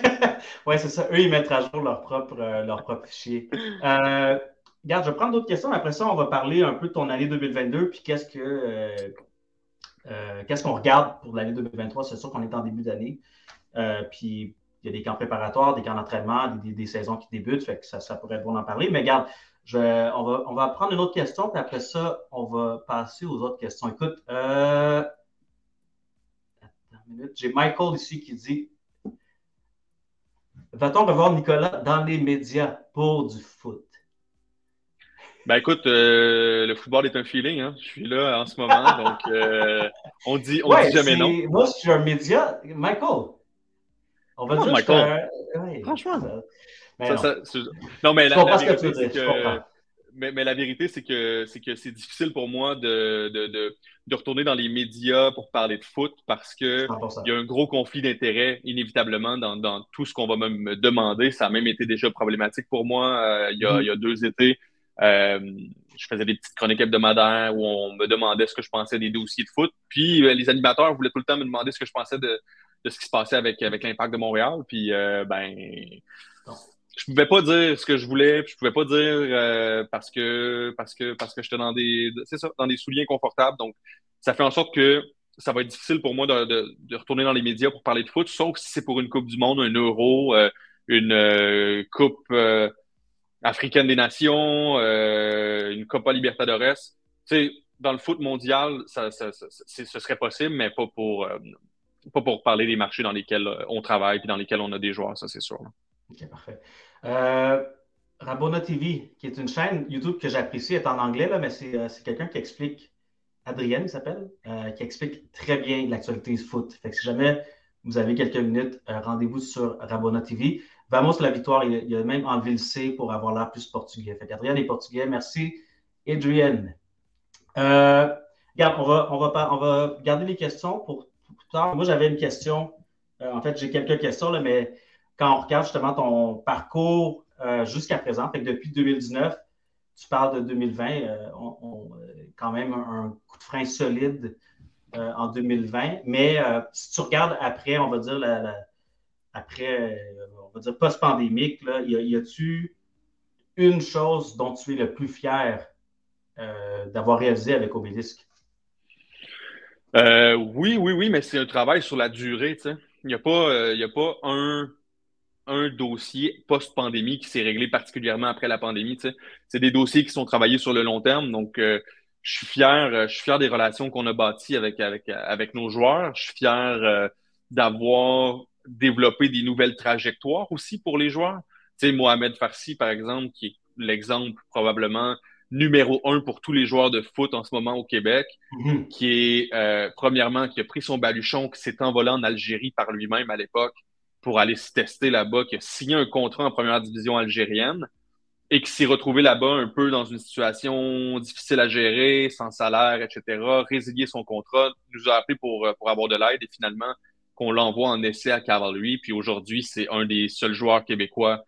ouais, c'est ça. Eux, ils mettent à jour leur propre, euh, leur propre fichier. Euh, regarde, je vais prendre d'autres questions. Après ça, on va parler un peu de ton année 2022, puis qu'est-ce que. Euh, euh, qu'est-ce qu'on regarde pour l'année 2023? C'est sûr qu'on est en début d'année. puis il y a des camps préparatoires, des camps d'entraînement, des, saisons qui débutent, fait que ça, pourrait être bon d'en parler. Mais regarde, on, va, on va prendre une autre question, puis après ça, on va passer aux autres questions. Écoute, euh... J'ai Michael ici qui dit Va-t-on revoir Nicolas dans les médias pour du foot? Ben écoute, euh, le football est un feeling. Hein. Je suis là en ce moment, donc euh, on dit, on dit jamais non. Moi, je suis un média. Michael, on va dire Michael. Franchement. non. mais la, vérité, c'est que... Mais, la vérité, c'est que c'est que c'est difficile pour moi de, de, de, retourner dans les médias pour parler de foot parce que il y a un gros conflit d'intérêts inévitablement dans, dans, tout ce qu'on va me demander. Ça a même été déjà problématique pour moi euh, il, y a, mm-hmm. il, y a, deux étés. Euh, je faisais des petites chroniques hebdomadaires où on me demandait ce que je pensais des dossiers de foot. Puis euh, les animateurs voulaient tout le temps me demander ce que je pensais de, de ce qui se passait avec, avec l'impact de Montréal. Puis, euh, ben, je pouvais pas dire ce que je voulais, puis je pouvais pas dire euh, parce que parce que parce que j'étais dans des c'est ça, dans des souliers inconfortables. Donc, ça fait en sorte que ça va être difficile pour moi de, de, de retourner dans les médias pour parler de foot, sauf si c'est pour une Coupe du Monde, un Euro, euh, une Coupe africaine des nations, une Copa Libertadores. Tu sais, dans le foot mondial, ça, ça, ça, ce serait possible, mais pas pour pas pour parler des marchés dans lesquels euh, on travaille et dans lesquels on a des joueurs, ça c'est sûr. OK, parfait. Euh, Rabona TV, qui est une chaîne YouTube que j'apprécie, est en anglais, là, mais c'est euh, quelqu'un qui explique, Adrienne il s'appelle, qui explique très bien l'actualité du foot. Fait que si jamais vous avez quelques minutes, rendez-vous sur Rabona TV. Vamos la victoire, il, a même enlevé le C pour avoir l'air plus portugais. Fait qu'Adrienne est portugais. Merci, Adrienne. regarde, on va, on, va, on va garder les questions pour moi, j'avais une question. Euh, en fait, j'ai quelques questions, là, mais quand on regarde justement ton parcours euh, jusqu'à présent, fait depuis 2019, tu parles de 2020, euh, quand même un, coup de frein solide en 2020. Mais si tu regardes après, on va dire, après, on va dire post-pandémique, y, y a-tu une chose dont tu es le plus fier d'avoir réalisé avec Obélisque? Euh, oui, oui, oui, mais c'est un travail sur la durée. Il n'y a pas, euh, a pas un, dossier post-pandémie qui s'est réglé particulièrement après la pandémie. C'est des dossiers qui sont travaillés sur le long terme. Donc, euh, je suis fier, je suis fier des relations qu'on a bâties avec, avec, avec nos joueurs. Je suis fier d'avoir développé des nouvelles trajectoires aussi pour les joueurs. Tu Mohamed Farsi, par exemple, qui est l'exemple probablement numéro un pour tous les joueurs de foot en ce moment au Québec, mhm. qui est euh, premièrement qui a pris son baluchon, qui s'est envolé en Algérie par lui-même à l'époque pour aller se tester là-bas, qui a signé un contrat en première division algérienne et qui s'est retrouvé là-bas un peu dans une situation difficile à gérer, sans salaire, etc., résilier son contrat, nous a appelé pour, euh, pour avoir de l'aide et finalement qu'on l'envoie en essai à Cavalry. Puis aujourd'hui, c'est un des seuls joueurs québécois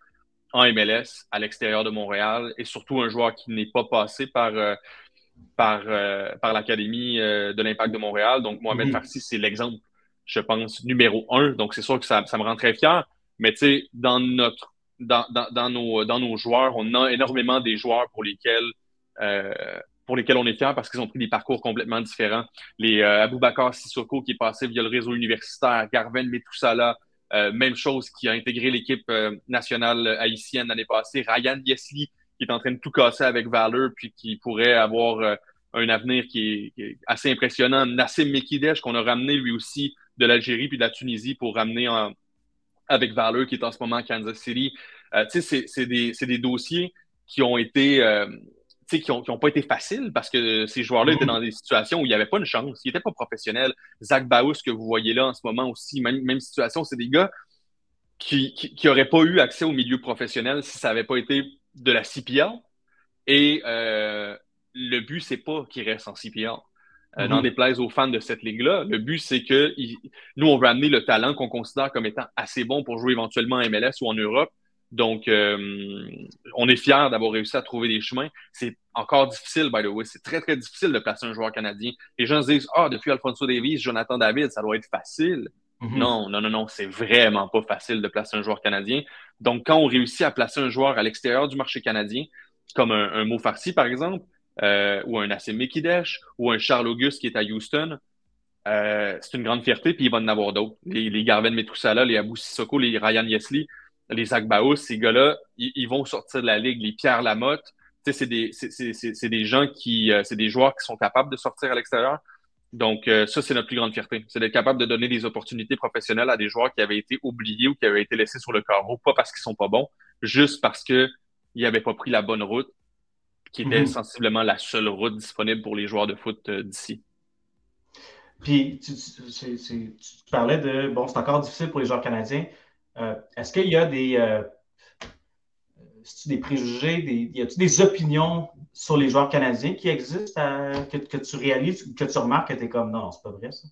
en MLS à l'extérieur de Montréal et surtout un joueur qui n'est pas passé par, euh, par, euh, par l'Académie euh, de l'Impact de Montréal. Donc, Mohamed mm Farsi, c'est l'exemple, je pense, numéro un. Donc, c'est sûr que ça, ça, me rend très fier. Mais tu sais, dans notre dans, dans, dans, nos, dans nos joueurs, on a énormément des joueurs pour lesquels pour lesquels on est fier parce qu'ils ont pris des parcours complètement différents. Les Aboubacar Sissoko qui est passé via le réseau universitaire, Garven Metoussala, euh, même chose qui a intégré l'équipe euh, nationale haïtienne l'année passée. Ryan Yesley qui est en train de tout casser avec Valor puis qui pourrait avoir euh, un avenir qui est, assez impressionnant. Nassim Mekidesh qu'on a ramené lui aussi de l'Algérie puis de la Tunisie pour ramener en, avec Valor qui est en ce moment à Kansas City. tu sais, c'est des, des, dossiers qui ont été qui n'ont ont pas été faciles parce que ces joueurs-là étaient dans des situations où il n'y avait pas une chance. Ils n'étaient pas professionnels. Zach Baus, que vous voyez là en ce moment aussi, même, même situation, c'est des gars qui n'auraient pas eu accès au milieu professionnel si ça n'avait pas été de la CPL. Et euh, le but, c'est pas qu'ils restent en CPL. Euh, N'en mhm. déplaise aux fans de cette ligue-là. Le but, c'est que nous, on veut amener le talent qu'on considère comme étant assez bon pour jouer éventuellement en MLS ou en Europe. Donc, euh, on est fiers d'avoir réussi à trouver des chemins. C'est encore difficile, by the way. C'est très, très difficile de placer un joueur canadien. Les gens se disent, ah, depuis Alfonso Davies, Jonathan David, ça doit être facile. Mhm. Non, non, non, non, c'est vraiment pas facile de placer un joueur canadien. Donc, quand on réussit à placer un joueur à l'extérieur du marché canadien, comme un, un par exemple, euh, ou un AC Mekidesh, ou un Charles Auguste qui est à Houston, euh, c'est une grande fierté, puis il va en avoir d'autres. Les, les Garven Metusala, les Abou Sissoko, les Ryan Yesley, les Zach ces gars-là, ils, vont sortir de la ligue. Les Pierre Lamotte, c'est des, c'est des gens qui, euh, c'est des joueurs qui sont capables de sortir à l'extérieur. Donc, euh, ça, c'est notre plus grande fierté. C'est d'être capable de donner des opportunités professionnelles à des joueurs qui avaient été oubliés ou qui avaient été laissés sur le carreau, pas parce qu'ils sont pas bons, juste parce qu'ils n'avaient pas pris la bonne route, qui était mhm. sensiblement la seule route disponible pour les joueurs de foot euh, d'ici. Puis, tu, parlais de, bon, c'est encore difficile pour les joueurs canadiens. Euh, est-ce qu'il y a des, des préjugés, des, y a-t-il des opinions sur les joueurs canadiens qui existent, que, que, tu réalises, que tu remarques que tu es comme non, c'est pas vrai ça?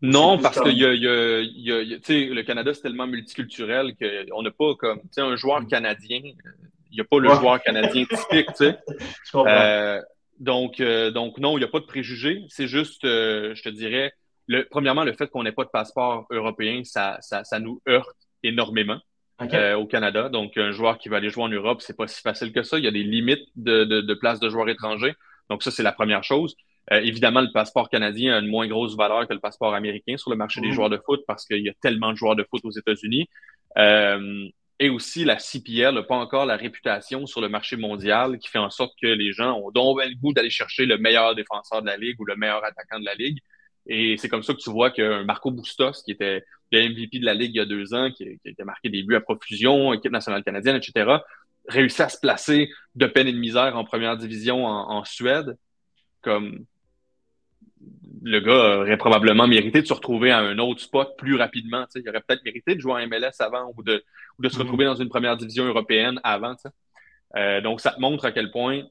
Non, parce que y a, y a, y a le Canada, c'est tellement multiculturel qu'on n'a pas comme un joueur mm. canadien. Il n'y a pas le joueur canadien typique. tu Euh, donc, euh, donc, non, il n'y a pas de préjugés. C'est juste, euh, je te dirais, le, premièrement, le fait qu'on n'ait pas de passeport européen, ça, ça, ça nous heurte énormément. Euh, au Canada. Donc, un joueur qui va aller jouer en Europe, c'est pas si facile que ça. Il y a des limites de, de, de place de joueurs étrangers. Donc, ça, c'est la première chose. Euh, évidemment, le passeport canadien a une moins grosse valeur que le passeport américain sur le marché des mhm. joueurs de foot parce qu'il y a tellement de joueurs de foot aux États-Unis. Euh, et aussi, la CPL n'a pas encore la réputation sur le marché mondial qui fait en sorte que les gens ont donc le goût d'aller chercher le meilleur défenseur de la Ligue ou le meilleur attaquant de la Ligue. Et c'est comme ça que tu vois que Marco Bustos, qui était le MVP de la Ligue il y a deux ans, qui, qui a marqué des buts à profusion, équipe nationale canadienne, etc., réussit à se placer de peine et de misère en première division en, Suède. Comme le gars aurait probablement mérité de se retrouver à un autre spot plus rapidement. Il aurait peut-être mérité de jouer en MLS avant ou de, ou de se mm-hmm. retrouver dans une première division européenne avant. Euh, donc, ça te montre à quel point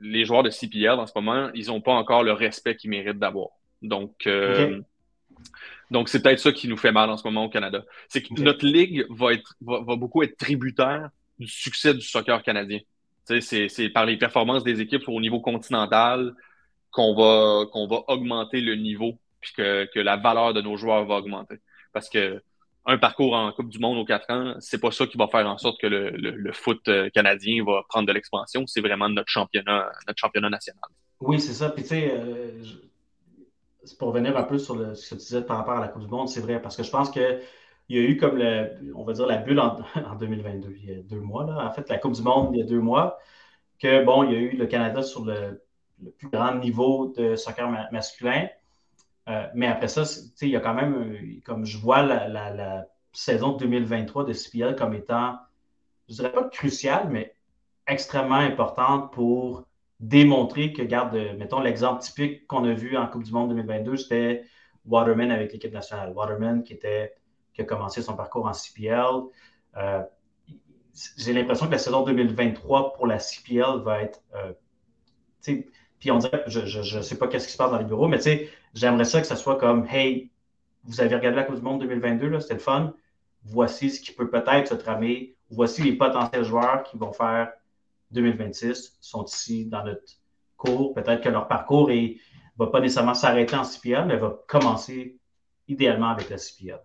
les joueurs de CPL en ce moment, ils n'ont pas encore le respect qu'ils méritent d'avoir. Donc, euh, donc c'est peut-être ça qui nous fait mal en ce moment au Canada. C'est que notre ligue va, être, va, beaucoup être tributaire du succès du soccer canadien. C'est par les performances des équipes au niveau continental qu'on va, qu'on va augmenter le niveau puis que, que la valeur de nos joueurs va augmenter. Parce que un parcours en Coupe du Monde aux quatre ans, c'est pas ça qui va faire en sorte que le, le, foot euh, canadien va prendre de l'expansion. C'est vraiment notre championnat, notre championnat national. Oui, c'est ça. Puis tu sais, euh, pour revenir un peu sur ce que tu disais par rapport à la Coupe du Monde, c'est vrai, parce que je pense qu'il y a eu comme, on va dire, la bulle en, 2022, il y a deux mois, là. en fait, la Coupe du Monde, il y a deux mois, que, bon, il y a eu le Canada sur le, plus grand niveau de soccer masculin. Euh, mais après ça, il y a quand même, comme je vois la, saison 2023 de CPL comme étant, je dirais pas cruciale, mais extrêmement importante pour démontrer que, garde, mettons l'exemple typique qu'on a vu en Coupe du Monde 2022, c'était Waterman avec l'équipe nationale. Waterman qui, était, qui a commencé son parcours en CPL. Euh, j'ai l'impression que la saison 2023 pour la CPL va être. Euh, puis on dirait, je ne sais pas qu'est-ce qui se passe dans les bureaux, mais j'aimerais ça que ça soit comme Hey, vous avez regardé la Coupe du Monde 2022, c'était le fun. Voici ce qui peut peut-être se tramer. Voici les potentiels joueurs qui vont faire 2026 sont ici dans notre cours. Peut-être que leur parcours ne va pas nécessairement s'arrêter en CPL, mais va commencer idéalement avec la CPL.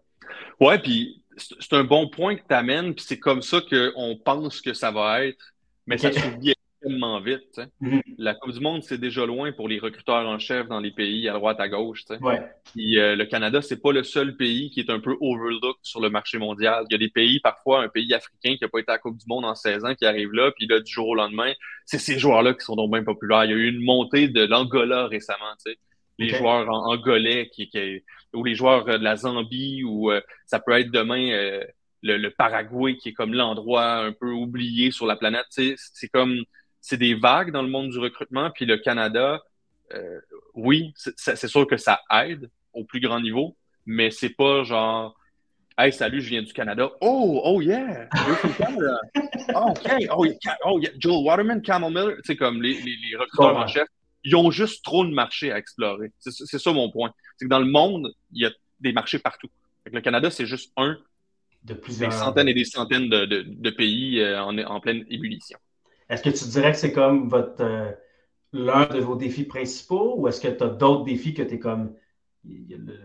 Ouais, puis c'est un bon point que tu amènes, puis c'est comme ça qu'on pense que ça va être, mais ça se vite. Mhm. La Coupe du Monde, c'est déjà loin pour les recruteurs en chef dans les pays à droite, à gauche. Ouais. Puis, euh, le Canada, c'est pas le seul pays qui est un peu overlooked sur le marché mondial. Il y a des pays, parfois, un pays africain qui n'a pas été à la Coupe du Monde en 16 ans, qui arrive là, puis là, du jour au lendemain, c'est ces joueurs-là qui sont donc bien populaires. Il y a eu une montée de l'Angola récemment. Les joueurs en angolais qui, qui, ou les joueurs de la Zambie, ou euh, ça peut être demain euh, le, le, Paraguay qui est comme l'endroit un peu oublié sur la planète. C'est comme c'est des vagues dans le monde du recrutement. Puis le Canada, euh, oui, c'est sûr que ça aide au plus grand niveau, mais c'est pas genre Hey, salut, je viens du Canada. Oh, oh yeah! Oh, OK. Oh, yeah. oh yeah. Joel Waterman, Camel Miller. Tu sais, comme les, les, recruteurs en chef ils ont juste trop de marchés à explorer. C'est ça mon point. C'est que dans le monde, il y a des marchés partout. le Canada, c'est juste un de plusieurs... des centaines et des centaines de, pays euh, en, pleine ébullition. Est-ce que tu dirais que c'est comme votre euh, l'un de vos défis principaux ou est-ce que tu as d'autres défis que tu es comme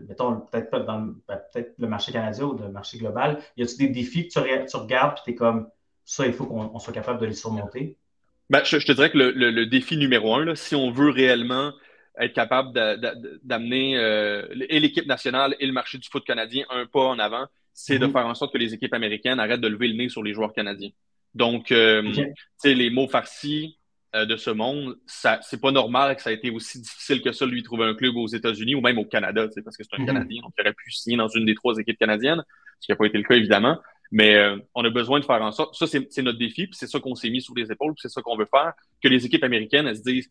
mettons, peut-être pas dans ben, peut-être le marché canadien ou le marché global, y a-t-il des défis que tu, regardes et tu es comme ça, il faut qu'on soit capable de les surmonter? Ben, je, te dirais que le, défi numéro un, si on veut réellement être capable d'amener euh, et l'équipe nationale et le marché du foot canadien un pas en avant, c'est de mm-hmm. faire en sorte que les équipes américaines arrêtent de lever le nez sur les joueurs canadiens. Donc, euh, tu sais, les mots farcis euh, de ce monde, ça, c'est pas normal que ça ait été aussi difficile que ça, lui, trouver un club aux États-Unis ou même au Canada, parce que c'est un mm-hmm. Canadien, donc il aurait pu signer dans une des trois équipes canadiennes, ce qui n'a pas été le cas, évidemment. Mais euh, on a besoin de faire en sorte, ça, c'est, notre défi, puis c'est ça qu'on s'est mis sur les épaules, puis c'est ça qu'on veut faire, que les équipes américaines, elles se disent,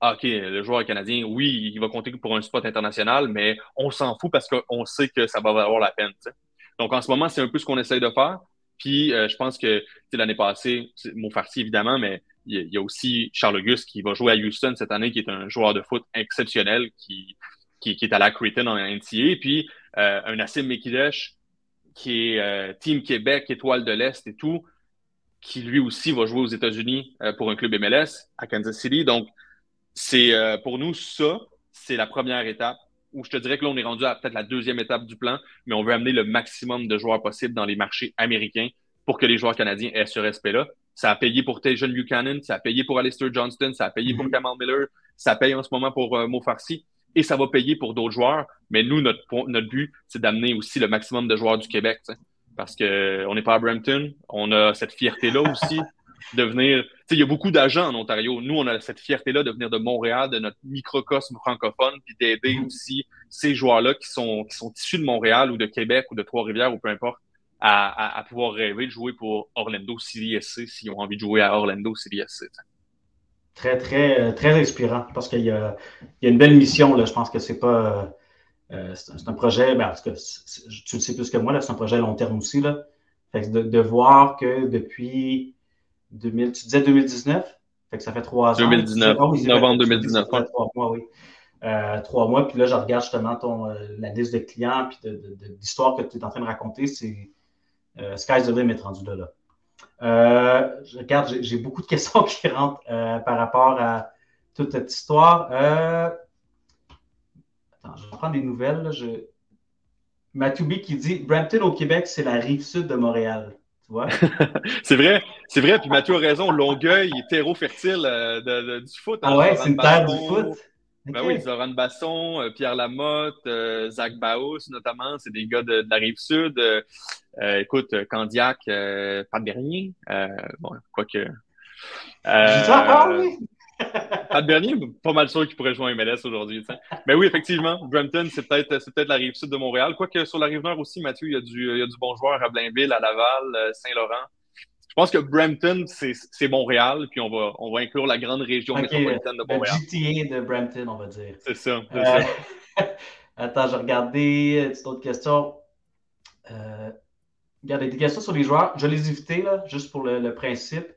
ah, OK, le joueur canadien, oui, il va compter pour un spot international, mais on s'en fout parce qu'on sait que ça va valoir la peine. Donc, en ce moment, c'est un peu ce qu'on essaye de faire. Puis, euh, je pense que l'année passée, mon farci évidemment, mais il y, a aussi Charles Auguste qui va jouer à Houston cette année, qui est un joueur de foot exceptionnel, qui, qui, est à la Creighton en NCA. Puis, euh, un Nassim Mekidesh, qui est euh, Team Québec, étoile de l'Est et tout, qui lui aussi va jouer aux États-Unis pour un club MLS à Kansas City. Donc, c'est pour nous, ça, c'est la première étape où je te dirais que là, on est rendu à peut-être la deuxième étape du plan, mais on veut amener le maximum de joueurs possible dans les marchés américains pour que les joueurs canadiens aient ce respect-là. Ça a payé pour Tajon Buchanan, ça a payé pour Alistair Johnston, ça a payé pour mhm. Kamal Miller, ça paye en ce moment pour euh, Mo Farsi et ça va payer pour d'autres joueurs. Mais nous, notre, notre but, c'est d'amener aussi le maximum de joueurs du Québec, parce qu'on n'est pas à Brampton, on a cette fierté-là aussi de venir. Il y a beaucoup d'agents en Ontario. Nous, on a cette fierté-là de venir de Montréal, de notre microcosme francophone, puis d'aider mm-hmm. aussi ces joueurs-là qui sont, qui sont issus de Montréal ou de Québec ou de Trois-Rivières ou peu importe, à, à, pouvoir rêver de jouer pour Orlando CDSC s'ils ont envie de jouer à Orlando CDSC. Très, très, euh, très inspirant parce qu'il y, y a, une belle mission. Là. Je pense que c'est pas. Euh, c'est un projet, ben, en tout cas, tu le sais plus que moi, c'est un projet à long terme aussi. Là. Fait de, de, voir que depuis 2000, tu disais 2019? Fait que ça fait trois ans. 2019, novembre 2019. trois mois, oui. Euh, trois mois, puis là, je regarde justement ton, euh, la liste de clients, puis d'histoires que tu es en train de raconter. C'est euh, Sky's the limit rendu là. là. Euh, je regarde, j'ai beaucoup de questions qui rentrent par rapport à toute cette histoire. attends, je vais prendre des nouvelles. Là, je... Mathieu qui dit Brampton au Québec, c'est la rive sud de Montréal. c'est vrai, c'est vrai. Puis Mathieu a raison. Longueuil est terreau fertile euh, du foot. Hein, ah ouais, c'est une terre du foot? Ben oui, Zoran Basson, euh, Pierre Lamotte, euh, Zach Baos notamment, c'est des gars de, la rive sud. écoute, Candiac, pas dernier. bon, quoique. Ah oui! Pat Bernier, pas mal sûr qu'il pourrait jouer en MLS aujourd'hui. Mais oui, effectivement, Brampton, c'est peut-être peut la rive sud de Montréal. Quoique sur la rive nord aussi, Mathieu, il y a du, il y a du bon joueur à Blainville, à Laval, euh, Saint-Laurent. Je pense que Brampton, c'est Montréal, puis on va, on va inclure la grande région métropolitaine de Montréal. Le GTA de Brampton, on va dire. C'est ça. Euh, ça. Attends, je regardais euh, autre question. Euh, regardez, des questions sur les joueurs. Je les ai évitées, là, juste pour le principe.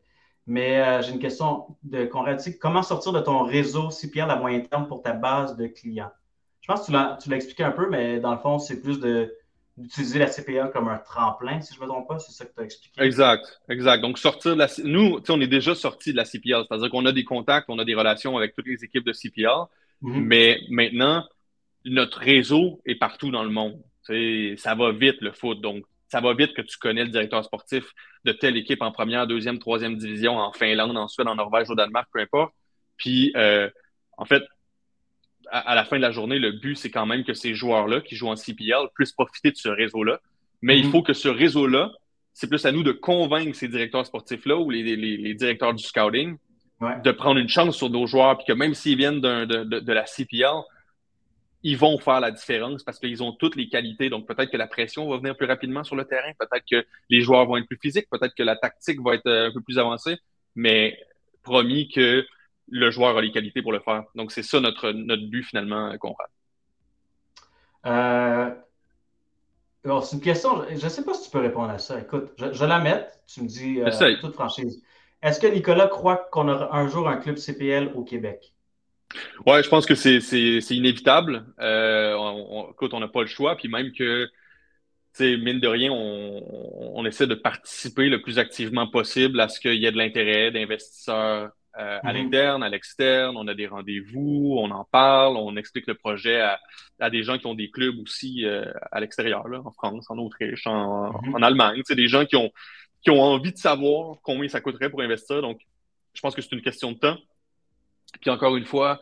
Mais euh, j'ai une question de Conrad. Comment sortir de ton réseau CPL à moyen terme pour ta base de clients? Je pense que tu l'as expliqué un peu, mais dans le fond, c'est plus d'utiliser la CPA comme un tremplin, si je ne me trompe pas, c'est ça que tu as expliqué. Exact, exact. Donc, sortir de la. Nous, on est déjà sorti de la CPL, c'est-à-dire qu'on a des contacts, on a des relations avec toutes les équipes de CPL, mm-hmm. mais maintenant, notre réseau est partout dans le monde. ça va vite, le foot. Donc, ça va vite que tu connais le directeur sportif de telle équipe en première, deuxième, troisième division en Finlande, en Suède, en Norvège, au Danemark, peu importe. Puis, euh, en fait, à, la fin de la journée, le but, c'est quand même que ces joueurs-là qui jouent en CPL puissent profiter de ce réseau-là. Mais il mm-hmm. faut que ce réseau-là, c'est plus à nous de convaincre ces directeurs sportifs-là ou les, les, directeurs du scouting de prendre une chance sur nos joueurs, puis que même s'ils viennent de, de, de la CPL, ils vont faire la différence parce qu'ils ont toutes les qualités. Donc, peut-être que la pression va venir plus rapidement sur le terrain, peut-être que les joueurs vont être plus physiques, peut-être que la tactique va être euh, un peu plus avancée, mais promis que le joueur a les qualités pour le faire. Donc, c'est ça notre, notre but finalement, Conrad. Euh... Alors, c'est une question, je ne sais pas si tu peux répondre à ça. Écoute, je, la mets, tu me dis euh, toute franchise. Est-ce que Nicolas croit qu'on aura un jour un club CPL au Québec? Ouais, je pense que c'est inévitable. Euh, on, écoute, on n'a pas le choix. Puis même que, mine de rien, on, on, essaie de participer le plus activement possible à ce qu'il y ait de l'intérêt d'investisseurs euh, à mhm. l'interne, à l'externe. On a des rendez-vous, on en parle, on explique le projet à, à des gens qui ont des clubs aussi euh, à l'extérieur, en France, en Autriche, en, mhm. en Allemagne. C'est des gens qui ont, qui ont envie de savoir combien ça coûterait pour investir. Donc, je pense que c'est une question de temps. Puis encore une fois,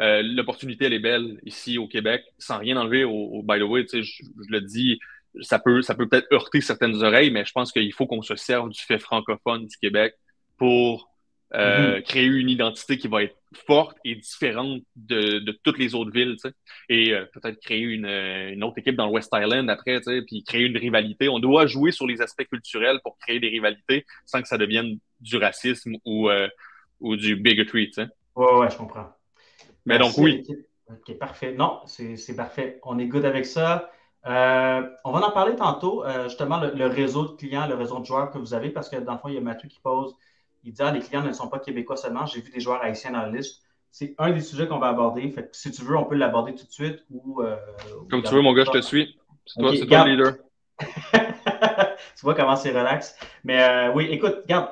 euh, l'opportunité, elle est belle ici au Québec, sans rien enlever au, by the way, je, je, le dis, ça peut ça peut peut-être heurter certaines oreilles, mais je pense qu'il faut qu'on se serve du fait francophone du Québec pour euh, mm-hmm. créer une identité qui va être forte et différente de, de toutes les autres villes, et euh, peut-être créer une, une, autre équipe dans le West Island après, puis créer une rivalité. On doit jouer sur les aspects culturels pour créer des rivalités sans que ça devienne du racisme ou, ou du bigotry. Ouais, ouais, je comprends. Mais donc, oui. OK, parfait. Non, c'est parfait. On est good avec ça. Euh, on va en parler tantôt, euh, justement, le, réseau de clients, le réseau de joueurs que vous avez, parce que dans le fond, il y a Mathieu qui pose, il dit, ah, les clients ne sont pas québécois seulement, j'ai vu des joueurs haïtiens dans la liste. C'est un des sujets qu'on va aborder. Fait que si tu veux, on peut l'aborder tout de suite ou. Euh, Comme tu veux, mon gars, je te suis. C'est toi, toi, le leader. tu vois comment c'est relax. Mais oui, écoute, regarde,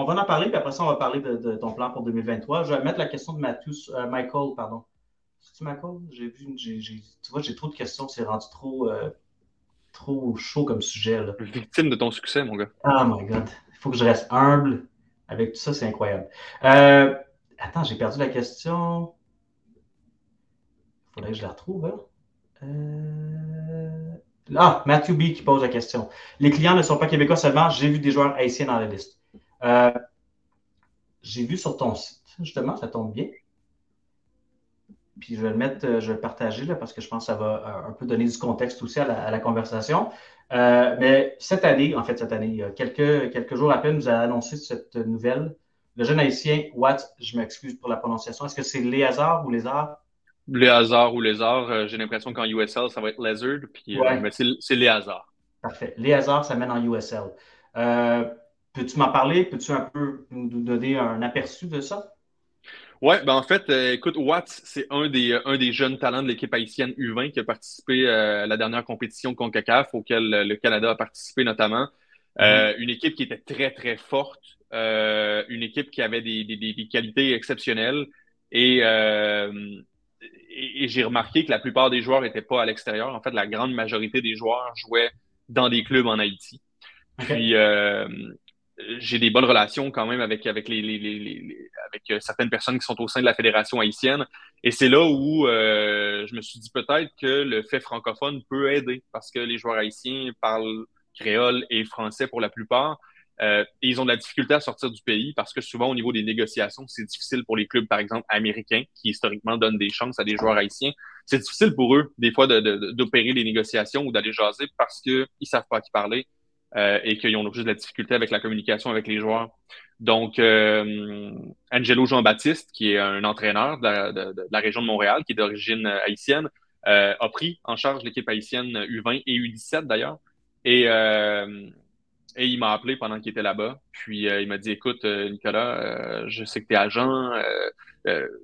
on va en parler, puis après ça, on va parler de, ton plan pour 2023. Je vais mettre la question de Matthew, euh, Michael, pardon. C'est-tu Michael? J'ai vu, tu vois, j'ai trop de questions, c'est rendu trop, euh, trop chaud comme sujet. Là. Victime de ton succès, mon gars. Oh my God. Il faut que je reste humble avec tout ça, c'est incroyable. Euh, attends, j'ai perdu la question. Il faudrait que je la retrouve. Hein? Ah, Matthew B qui pose la question. Les clients ne sont pas québécois seulement, j'ai vu des joueurs haïtiens dans la liste. Euh, j'ai vu sur ton site, justement, ça tombe bien. Puis je vais le mettre, euh, je vais le partager là, parce que je pense que ça va euh, un peu donner du contexte aussi à la, conversation. mais cette année, en fait, cette année, il y a quelques, quelques jours à peine, nous a annoncé cette nouvelle. Le jeune haïtien, Watt, je m'excuse pour la prononciation. Est-ce que c'est Léazard ou Lézard? Léazard ou Lézard. J'ai l'impression qu'en USL, ça va être Lézard. Puis, mais c'est Léazard. Parfait. Léazard, ça mène en USL. Peux-tu m'en parler? Peux-tu un peu nous donner un aperçu de ça? Oui, ben en fait, euh, écoute, Watts, c'est un des, un des jeunes talents de l'équipe haïtienne U20 qui a participé euh, à la dernière compétition CONCACAF, auquel euh, le Canada a participé notamment. Mm-hmm. Une équipe qui était très, très forte, une équipe qui avait des, des, des qualités exceptionnelles. Et, et, j'ai remarqué que la plupart des joueurs n'étaient pas à l'extérieur. En fait, la grande majorité des joueurs jouaient dans des clubs en Haïti. Puis, j'ai des bonnes relations quand même avec, avec, les, les, les, avec euh, certaines personnes qui sont au sein de la Fédération haïtienne. Et c'est là où euh, je me suis dit peut-être que le fait francophone peut aider parce que les joueurs haïtiens parlent créole et français pour la plupart. Euh, ils ont de la difficulté à sortir du pays parce que souvent au niveau des négociations, c'est difficile pour les clubs, par exemple, américains, qui historiquement donnent des chances à des joueurs haïtiens. C'est difficile pour eux, des fois, d'opérer de, les négociations ou d'aller jaser parce qu'ils savent pas qui parler euh, et qu'ils ont juste de la difficulté avec la communication avec les joueurs. Donc, euh, Angelo Jean-Baptiste, qui est un entraîneur de la, région de Montréal, qui est d'origine euh, haïtienne, euh, a pris en charge l'équipe haïtienne U20 et U17 d'ailleurs. Et, euh, et il m'a appelé pendant qu'il était là-bas. Puis il m'a dit, écoute, Nicolas, je sais que tu es agent.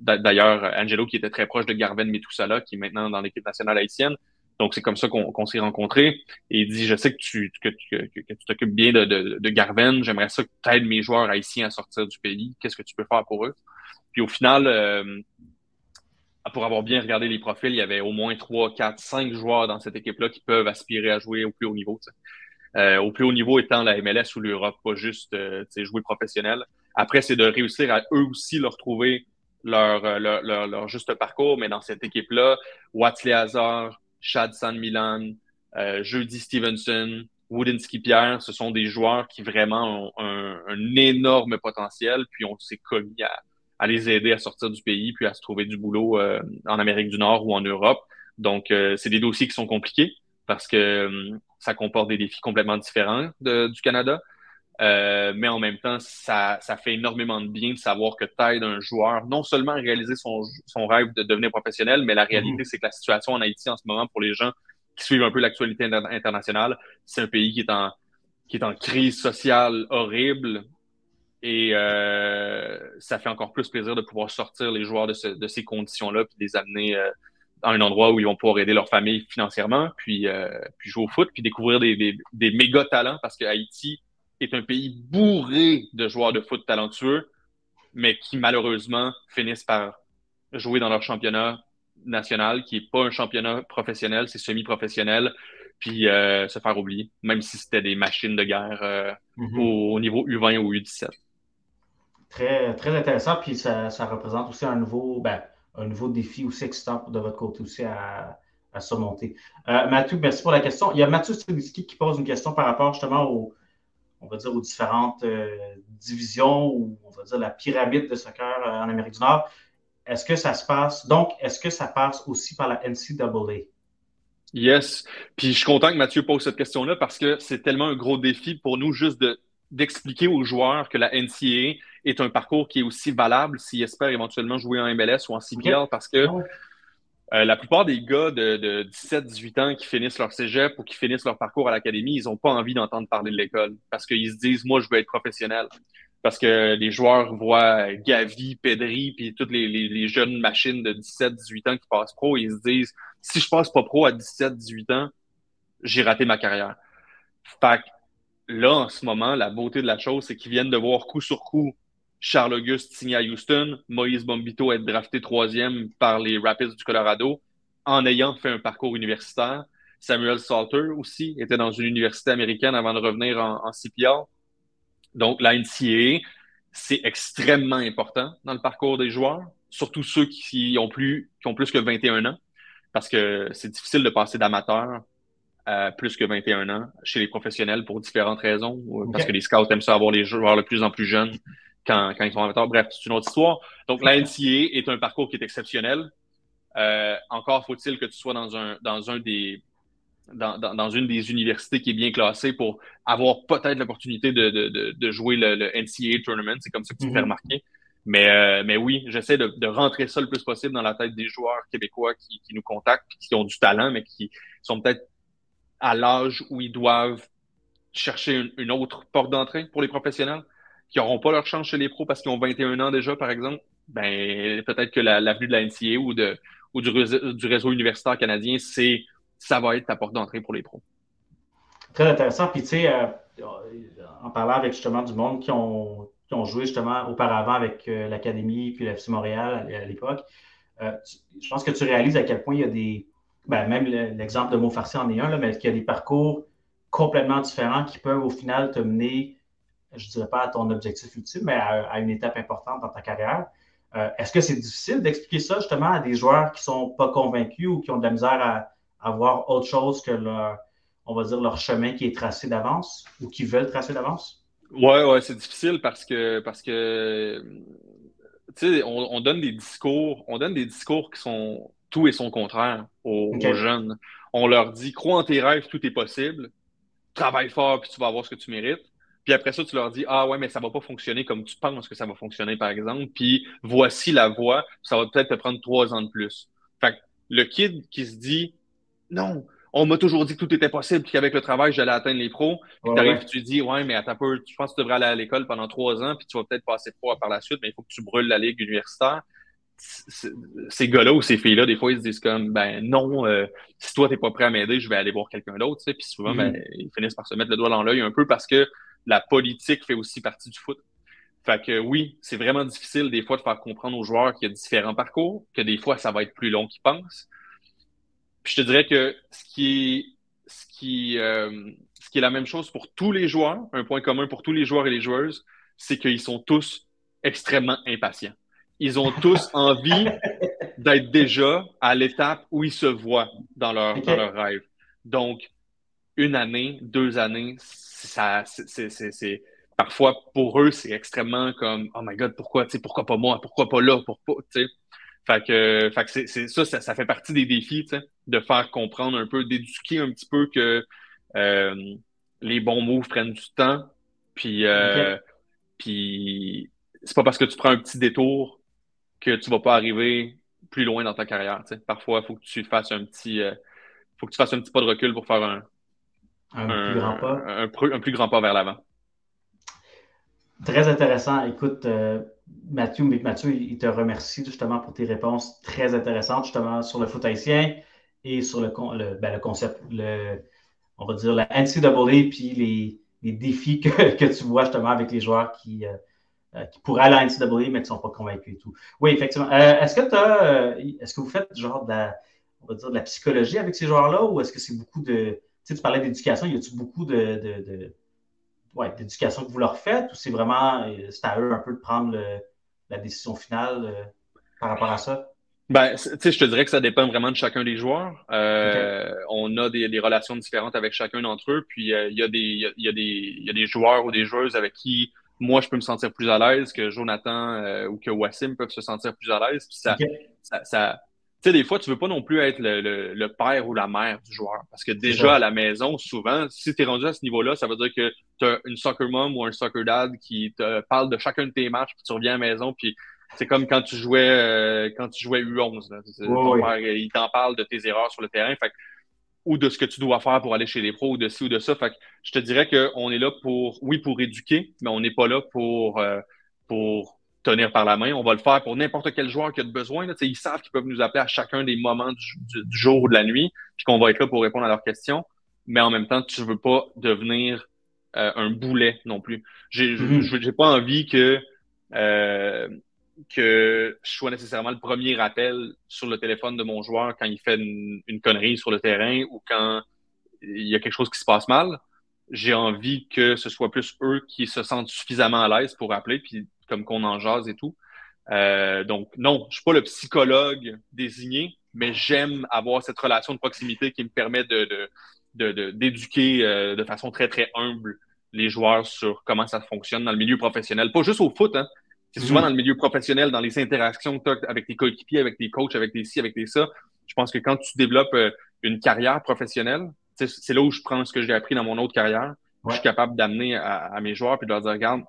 d'ailleurs, Angelo, qui était très proche de Garven Metusala, qui est maintenant dans l'équipe nationale haïtienne, donc, c'est comme ça qu'on s'est rencontrés. Et il dit, je sais que tu que, que, tu t'occupes bien de, de, de Garven. J'aimerais ça que tu aides mes joueurs haïtiens à sortir du pays. Qu'est-ce que tu peux faire pour eux? Puis au final, euh, pour avoir bien regardé les profils, il y avait au moins trois, quatre, cinq joueurs dans cette équipe-là qui peuvent aspirer à jouer au plus haut niveau. Euh, au plus haut niveau étant la MLS ou l'Europe, pas juste euh, jouer professionnel. Après, c'est de réussir à eux aussi leur trouver leur, euh, leur, leur, leur juste parcours, mais dans cette équipe-là, Watley Hazard, Chad San Milan, euh, Jeudi Stevenson, Woodinski Pierre, ce sont des joueurs qui vraiment ont un, énorme potentiel, puis on s'est commis à, les aider à sortir du pays, puis à se trouver du boulot euh, en Amérique du Nord ou en Europe. Donc, euh, c'est des dossiers qui sont compliqués parce que ça comporte des défis complètement différents du Canada. Euh, mais en même temps, ça, ça fait énormément de bien de savoir que tu un joueur non seulement à réaliser son, son rêve de devenir professionnel, mais la réalité, mhm. c'est que la situation en Haïti en ce moment, pour les gens qui suivent un peu l'actualité internationale, c'est un pays qui est en qui est en crise sociale horrible. Et euh, ça fait encore plus plaisir de pouvoir sortir les joueurs de, ces conditions-là, puis les amener euh, dans un endroit où ils vont pouvoir aider leur famille financièrement, puis, euh, puis jouer au foot, puis découvrir des, des, des méga talents, parce que Haïti est un pays bourré de joueurs de foot talentueux, mais qui malheureusement finissent par jouer dans leur championnat national, qui est pas un championnat professionnel, c'est semi-professionnel, puis euh, se faire oublier, même si c'était des machines de guerre euh, mm-hmm. au, niveau U20 ou U17. Très, très intéressant, puis ça, ça représente aussi un nouveau, ben, un nouveau défi aussi excitant de votre côté aussi à, à surmonter. Euh, Mathieu, merci pour la question. Il y a Mathieu Streliski qui pose une question par rapport justement aux, on va dire, aux différentes divisions ou on va dire la pyramide de soccer en Amérique du Nord. Est-ce que ça se passe, donc, est-ce que ça passe aussi par la NCAA? Yes. Puis je suis content que Mathieu pose cette question-là parce que c'est tellement un gros défi pour nous juste de, d'expliquer aux joueurs que la NCAA est un parcours qui est aussi valable s'ils espèrent éventuellement jouer en MLS ou en CPL parce que euh, la plupart des gars de, de 17-18 ans qui finissent leur cégep ou qui finissent leur parcours à l'académie, ils n'ont pas envie d'entendre parler de l'école parce qu'ils se disent, moi, je veux être professionnel parce que les joueurs voient Gavi, Pedri, puis toutes les, jeunes machines de 17-18 ans qui passent pro, ils se disent si je passe pas pro à 17-18 ans, j'ai raté ma carrière. Fait là, en ce moment, la beauté de la chose, c'est qu'ils viennent de voir coup sur coup Charles Auguste signer à Houston, Moïse Bombito être drafté troisième par les Rapids du Colorado en ayant fait un parcours universitaire. Samuel Salter aussi était dans une université américaine avant de revenir en, en CPL. Donc, la NCAA, c'est extrêmement important dans le parcours des joueurs, surtout ceux qui ont plus, qui ont plus que 21 ans, parce que c'est difficile de passer d'amateur à plus que 21 ans chez les professionnels pour différentes raisons, parce que les scouts aiment ça avoir les joueurs de plus en plus jeunes quand, quand ils sont amateurs. Bref, c'est une autre histoire. Donc, la NCAA est un parcours qui est exceptionnel. Euh, encore faut-il que tu sois dans un, dans un des, dans, dans, une des universités qui est bien classée pour avoir peut-être l'opportunité de, de, de, jouer le, le, NCAA Tournament. C'est comme ça que tu me fais mhm. remarquer. Mais, euh, mais oui, j'essaie de, de, rentrer ça le plus possible dans la tête des joueurs québécois qui, qui nous contactent, qui ont du talent, mais qui sont peut-être à l'âge où ils doivent chercher une, autre porte d'entrée pour les professionnels, qui n'auront pas leur chance chez les pros parce qu'ils ont 21 ans déjà, par exemple. Ben, peut-être que l'avenue de la NCAA ou, de, ou du, réseau universitaire canadien, c'est ça va être ta porte d'entrée pour les pros. Très intéressant. Puis, tu sais, euh, en parlant avec justement du monde qui ont, ont joué justement auparavant avec euh, l'Académie puis l'FC Montréal à, l'époque, euh, je pense que tu réalises à quel point il y a des. Ben, même l'exemple de Montfarcy en est un, là, mais qu'il y a des parcours complètement différents qui peuvent au final te mener, je ne dirais pas à ton objectif ultime, mais à, une étape importante dans ta carrière. Est-ce que c'est difficile d'expliquer ça justement à des joueurs qui ne sont pas convaincus ou qui ont de la misère à, avoir autre chose que leur, on va dire, leur chemin qui est tracé d'avance ou qui veulent tracer d'avance? Ouais, ouais, c'est difficile parce que, parce que, tu sais, on, donne des discours, on donne des discours qui sont tout et son contraire aux, jeunes. On leur dit, crois en tes rêves, tout est possible. Travaille fort, puis tu vas avoir ce que tu mérites. Puis après ça, tu leur dis, ah ouais, mais ça va pas fonctionner comme tu penses que ça va fonctionner, par exemple. Puis voici la voie, ça va peut-être te prendre trois ans de plus. Fait que le kid qui se dit, non, on m'a toujours dit que tout était possible, puis qu'avec le travail, j'allais atteindre les pros. Puis tu arrives, tu dis, ouais, mais attends peu, je pense que tu devrais aller à l'école pendant trois ans, puis tu vas peut-être passer pro par la suite, mais il faut que tu brûles la ligue universitaire. Ces gars-là ou ces filles-là, des fois, ils se disent comme, ben non, euh, si toi, t'es pas prêt à m'aider, je vais aller voir quelqu'un d'autre, tu sais. Puis souvent, ben, mm-hmm. ils finissent par se mettre le doigt dans l'œil un peu parce que la politique fait aussi partie du foot. Fait que oui, c'est vraiment difficile des fois de faire comprendre aux joueurs qu'il y a différents parcours, que des fois, ça va être plus long qu'ils pensent je te dirais que ce qui est, ce qui, euh, ce qui est la même chose pour tous les joueurs, un point commun pour tous les joueurs et les joueuses, c'est qu'ils sont tous extrêmement impatients. Ils ont tous envie d'être déjà à l'étape où ils se voient dans leur, dans leur rêve. Donc, une année, deux années, ça, c'est, parfois pour eux, c'est extrêmement comme, oh my god, pourquoi, pourquoi pas moi, pourquoi pas là, pourquoi, tu sais. Fait que, fait que c'est, ça, ça, fait partie des défis, de faire comprendre un peu, d'éduquer un petit peu que euh, les bons moves prennent du temps. Puis, euh, puis c'est pas parce que tu prends un petit détour que tu vas pas arriver plus loin dans ta carrière. Parfois, il faut que tu fasses un petit, euh, faut que tu fasses un petit pas de recul pour faire un, un, plus, grand pas. Un, plus grand pas vers l'avant. très intéressant. Écoute, Mathieu, Mathieu, il te remercie justement pour tes réponses très intéressantes, justement, sur le foot haïtien et sur le, ben, le, concept, le, on va dire, la NCAA, puis les, les défis que, que, tu vois justement avec les joueurs qui, euh, qui pourraient aller à NCAA, mais qui ne sont pas convaincus et tout. Oui, effectivement. Euh, est-ce que euh, est-ce que vous faites genre de la, on va dire de la psychologie avec ces joueurs-là ou est-ce que c'est beaucoup de. Tu sais, tu parlais d'éducation, y a-t-il beaucoup de, de, ouais, d'éducation que vous leur faites ou c'est vraiment c'est à eux un peu de prendre la décision finale par rapport à ça? Ben, tu sais, je te dirais que ça dépend vraiment de chacun des joueurs. On a des, des, relations différentes avec chacun d'entre eux. Puis il y, a des, il y, a des, y a des joueurs ou des joueuses avec qui moi, je peux me sentir plus à l'aise que Jonathan euh, ou que Wassim peuvent se sentir plus à l'aise. Puis ça, ça, ça tu sais, des fois, tu veux pas non plus être le, le, le, père ou la mère du joueur. Parce que déjà, à la maison, souvent, si tu es rendu à ce niveau-là, ça veut dire que tu as une soccer mom ou un soccer dad qui te parle de chacun de tes matchs, puis tu reviens à la maison, puis c'est comme quand tu jouais euh, quand tu jouais U11. Là. ton père, il t'en parle de tes erreurs sur le terrain. Fait ou de ce que tu dois faire pour aller chez les pros, ou de ci ou de ça. Fait que je te dirais qu'on est là pour, oui, pour éduquer, mais on n'est pas là pour, euh, pour tenir par la main. On va le faire pour n'importe quel joueur qui a besoin. Là. Ils savent qu'ils peuvent nous appeler à chacun des moments du, jour ou de la nuit, puis qu'on va être là pour répondre à leurs questions. Mais en même temps, tu veux pas devenir euh, un boulet non plus. J'ai mm-hmm. pas envie que euh, que je sois nécessairement le premier rappel sur le téléphone de mon joueur quand il fait une, connerie sur le terrain ou quand il y a quelque chose qui se passe mal. J'ai envie que ce soit plus eux qui se sentent suffisamment à l'aise pour appeler, puis comme qu'on en jase et tout. Euh, donc, non, je suis pas le psychologue désigné, mais j'aime avoir cette relation de proximité qui me permet de, d'éduquer euh, de façon très, très humble les joueurs sur comment ça fonctionne dans le milieu professionnel. Pas juste au foot, hein, c'est souvent mm. dans le milieu professionnel, dans les interactions que tu as avec tes coéquipiers, avec tes coachs, avec tes ci, avec tes ça. Je pense que quand tu développes euh, une carrière professionnelle, c'est là où je prends ce que j'ai appris dans mon autre carrière. Je suis capable d'amener à, mes joueurs puis de leur dire, regarde,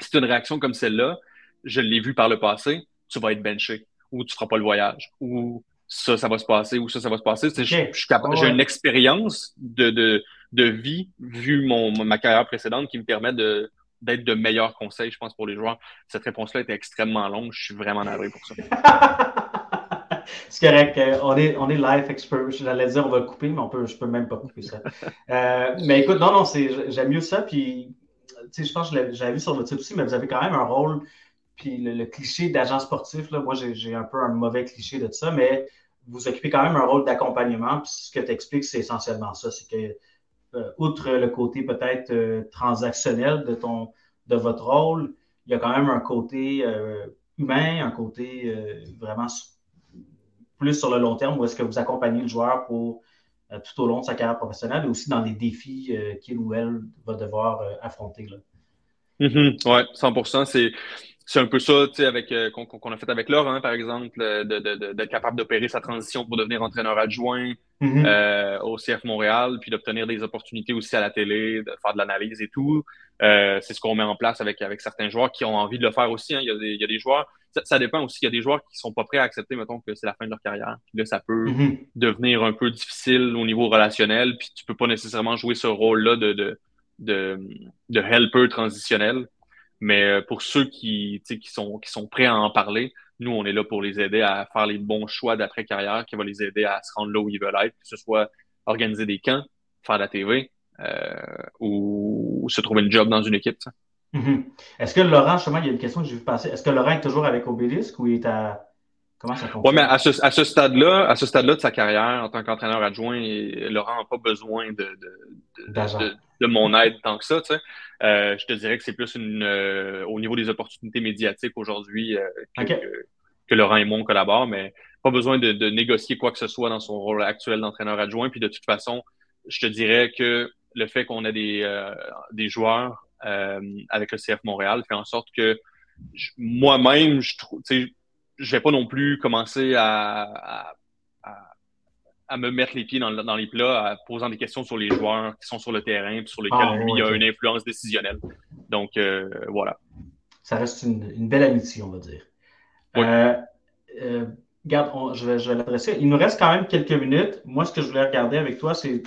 si tu une réaction comme celle-là, je l'ai vu par le passé, tu vas être benché ou tu feras pas le voyage ou ça, ça va se passer ou ça, ça va se passer. J'ai une expérience de, de, de vie vu mon, ma carrière précédente qui me permet de, d'être de meilleurs conseils, je pense, pour les joueurs. Cette réponse-là était extrêmement longue. Je suis vraiment navré pour ça. c'est correct. Euh, on est, on est live expert. J'allais dire on va le couper, mais on peut, je peux même pas couper ça. Euh, mais écoute, non, non, j'aime mieux ça. Puis, je pense que j'avais vu sur votre site aussi, mais vous avez quand même un rôle. Puis le, cliché d'agent sportif, là, moi, j'ai un peu un mauvais cliché de ça, mais vous occupez quand même un rôle d'accompagnement. Puis ce que tu expliques, c'est essentiellement ça. C'est que euh, outre le côté peut-être euh, transactionnel de, ton, de votre rôle, il y a quand même un côté euh, humain, un côté vraiment plus sur le long terme où est-ce que vous accompagnez le joueur pour tout au long de sa carrière professionnelle et aussi dans les défis qu'il ou elle va devoir affronter. Là. Mm-hmm. Oui, 100 C'est c'est un peu ça, euh, qu'on a fait avec Laurent, par exemple, euh, d'être de, capable d'opérer sa transition pour devenir entraîneur adjoint mm-hmm. euh, au CF Montréal, puis d'obtenir des opportunités aussi à la télé, de faire de l'analyse et tout. c'est ce qu'on met en place avec avec certains joueurs qui ont envie de le faire aussi. Hein. Il, y a des, il, y a des, joueurs, ça, dépend aussi. Il y a des joueurs qui sont pas prêts à accepter, mettons, que c'est la fin de leur carrière. Puis là, ça peut mm-hmm. devenir un peu difficile au niveau relationnel, puis tu peux pas nécessairement jouer ce rôle-là de, de de, de helper transitionnel. Mais euh, pour ceux qui, qui, sont, qui sont prêts à en parler, nous, on est là pour les aider à faire les bons choix d'après-carrière qui va les aider à se rendre là où ils veulent être, que ce soit organiser des camps, faire de la TV euh, ou, se trouver une job dans une équipe. Mm-hmm. Est-ce que Laurent, justement, il y a une question que j'ai vu passer. Est-ce que Laurent est toujours avec Obélisque ou il est à. Comment ça fonctionne? Oui, mais à ce, à ce stade-là, à ce stade-là de sa carrière en tant qu'entraîneur adjoint, Laurent n'a pas besoin de, de, de, de, mon aide tant que ça. Tu sais. Euh, je te dirais que c'est plus une, euh, au niveau des opportunités médiatiques aujourd'hui euh, que, Laurent et moi on collabore, mais pas besoin de, négocier quoi que ce soit dans son rôle actuel d'entraîneur adjoint. Puis de toute façon, je te dirais que le fait qu'on ait des, des joueurs avec le CF Montréal fait en sorte que moi-même, je trouve, je vais pas non plus commencer à à me mettre les pieds dans, dans, les plats, en posant des questions sur les joueurs qui sont sur le terrain, puis sur lesquels ah, lui a une influence décisionnelle. Donc, euh, voilà. Ça reste une, belle amitié, on va dire. Euh, euh, regarde, je vais, je vais l'adresser. Il nous reste quand même quelques minutes. Moi, ce que je voulais regarder avec toi, c'est,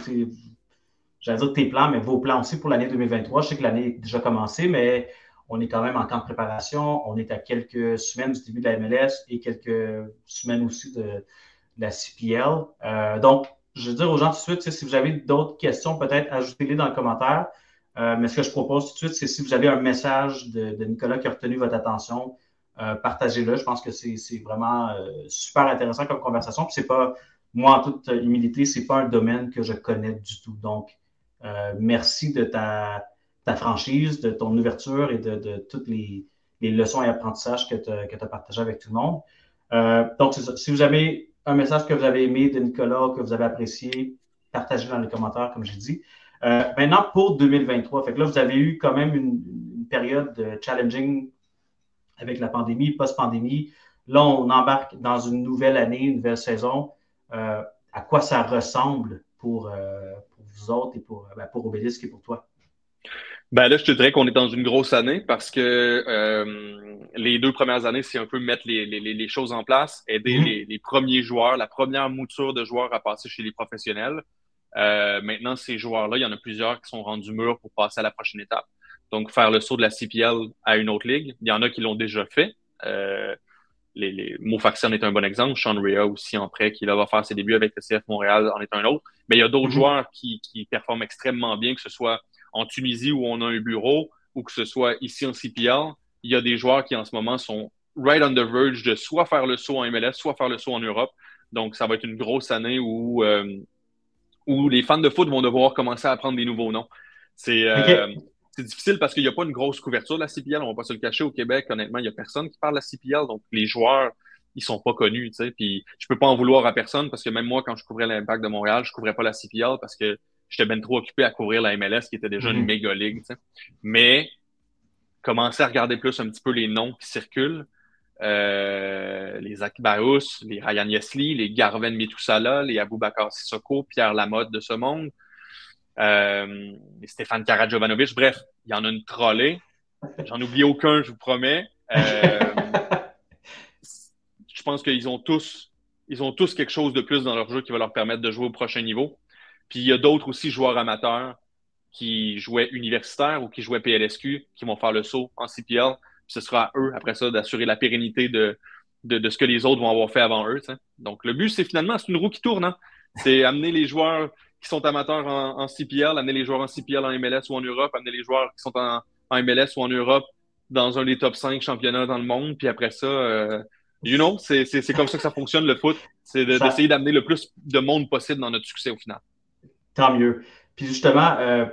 j'allais dire tes plans, mais vos plans aussi pour l'année 2023. Je sais que l'année est déjà commencée, mais on est quand même en camp de préparation. On est à quelques semaines du début de la MLS et quelques semaines aussi de, la CPL. Euh, donc, je veux dire aux gens tout de suite, si vous avez d'autres questions, peut-être ajoutez-les dans le commentaire. Euh, mais ce que je propose tout de suite, c'est si vous avez un message de, Nicolas qui a retenu votre attention, euh, partagez-le. Je pense que c'est vraiment super intéressant comme conversation. Puis c'est pas, moi, en toute humilité, c'est pas un domaine que je connais du tout. Donc, merci de ta, ta franchise, de ton ouverture et de, toutes les, leçons et apprentissages que tu as, partagés avec tout le monde. donc, c'est ça. Si vous avez un message que vous avez aimé de Nicolas, que vous avez apprécié, partagez-le dans les commentaires, comme j'ai dit. Euh, maintenant, pour 2023, fait que là, vous avez eu quand même une, période de challenging avec la pandémie, post-pandémie. Là, on embarque dans une nouvelle année, une nouvelle saison. Euh, à quoi ça ressemble pour, euh, vous autres et pour, ben, pour Obélisque et pour toi? Ben là, je te dirais qu'on est dans une grosse année parce que euh, les deux premières années, c'est un peu mettre les, les, les choses en place, aider mhm. les, les, premiers joueurs, la première mouture de joueurs à passer chez les professionnels. Euh, maintenant, ces joueurs-là, il y en a plusieurs qui sont rendus mûrs pour passer à la prochaine étape. Donc, faire le saut de la CPL à une autre ligue. Il y en a qui l'ont déjà fait. Euh, les, les est un bon exemple. Sean Rea aussi en prêt, qui là, va faire ses débuts avec le CF Montréal en est un autre. Mais il y a d'autres mhm. joueurs qui, qui performent extrêmement bien, que ce soit en Tunisie où on a un bureau ou que ce soit ici en CPL, il y a des joueurs qui en ce moment sont right on the verge de soit faire le saut en MLS, soit faire le saut en Europe. Donc, ça va être une grosse année où, euh, où les fans de foot vont devoir commencer à apprendre des nouveaux noms. C'est euh, difficile parce qu'il n'y a pas une grosse couverture de la CPL. On ne va pas se le cacher au Québec. Honnêtement, il n'y a personne qui parle de la CPL. Donc, les joueurs, ils sont pas connus. Puis, je peux pas en vouloir à personne parce que même moi, quand je couvrais l'impact de Montréal, je couvrais pas la CPL parce que j'étais bien trop occupé à couvrir la MLS, qui était déjà une mhm. méga ligue. Mais commencer à regarder plus un petit peu les noms qui circulent. Euh, les Akbaous, les Ryan Yesli, les Garven Mitusala, les Aboubakar Sissoko, Pierre Lamotte de ce monde, euh, Stéphane Karadjovanovic. Bref, il y en a une trollée. J'en oublie aucun, je vous promets. Euh, je pense qu'ils ont tous, ils ont tous quelque chose de plus dans leur jeu qui va leur permettre de jouer au prochain niveau. Puis il y a d'autres aussi joueurs amateurs qui jouaient universitaires ou qui jouaient PLSQ qui vont faire le saut en CPL. Puis ce sera à eux, après ça, d'assurer la pérennité de, de, ce que les autres vont avoir fait avant eux. Donc le but, c'est finalement, c'est une roue qui tourne. Hein? C'est amener les joueurs qui sont amateurs en, CPL, amener les joueurs en CPL en MLS ou en Europe, amener les joueurs qui sont en, MLS ou en Europe dans un des top 5 championnats dans le monde. Puis après ça, euh, you know, c'est comme ça que ça fonctionne le foot. C'est d'essayer d'amener le plus de monde possible dans notre succès au final. Tant mieux. Puis justement, euh,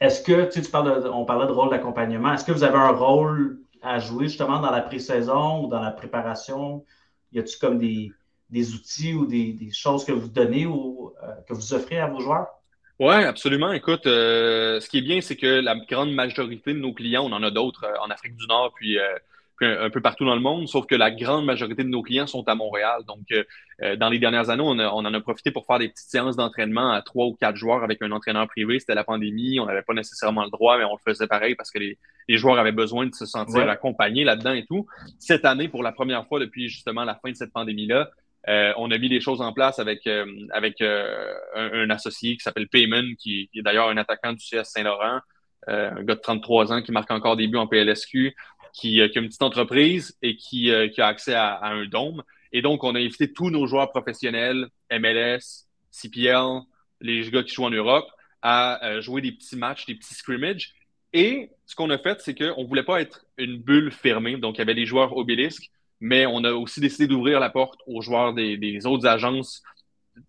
est-ce que, tu, sais, parles de, on parlait de rôle d'accompagnement, est-ce que vous avez un rôle à jouer justement dans la pré-saison ou dans la préparation? Y a-t-il comme des, outils ou des, choses que vous donnez ou euh, que vous offrez à vos joueurs? Oui, absolument. Écoute, euh, ce qui est bien, c'est que la grande majorité de nos clients, on en a d'autres en Afrique du Nord, puis un peu partout dans le monde, sauf que la grande majorité de nos clients sont à Montréal. Donc, euh, euh, dans les dernières années, on, en a profité pour faire des petites séances d'entraînement à trois ou quatre joueurs avec un entraîneur privé. C'était la pandémie, on n'avait pas nécessairement le droit, mais on le faisait pareil parce que les, joueurs avaient besoun de se sentir accompagnés là-dedans et tout. Cette année, pour la première fois depuis justement la fin de cette pandémie-là, euh, on a mis des choses en place avec, avec un, associé qui s'appelle Payman, qui, qui est d'ailleurs un attaquant du CS Saint-Laurent, un gars de 33 ans qui marque encore des buts en PLSQ. Euh, qui, a une petite entreprise et qui, euh, a accès à, un dôme. Et donc, on a invité tous nos joueurs professionnels, MLS, CPL, les gars qui jouent en Europe, à euh, jouer des petits matchs, des petits scrimmages. Et ce qu'on a fait, c'est qu'on ne voulait pas être une bulle fermée. Donc, il y avait les joueurs obélisques, mais on a aussi décidé d'ouvrir la porte aux joueurs des autres agences.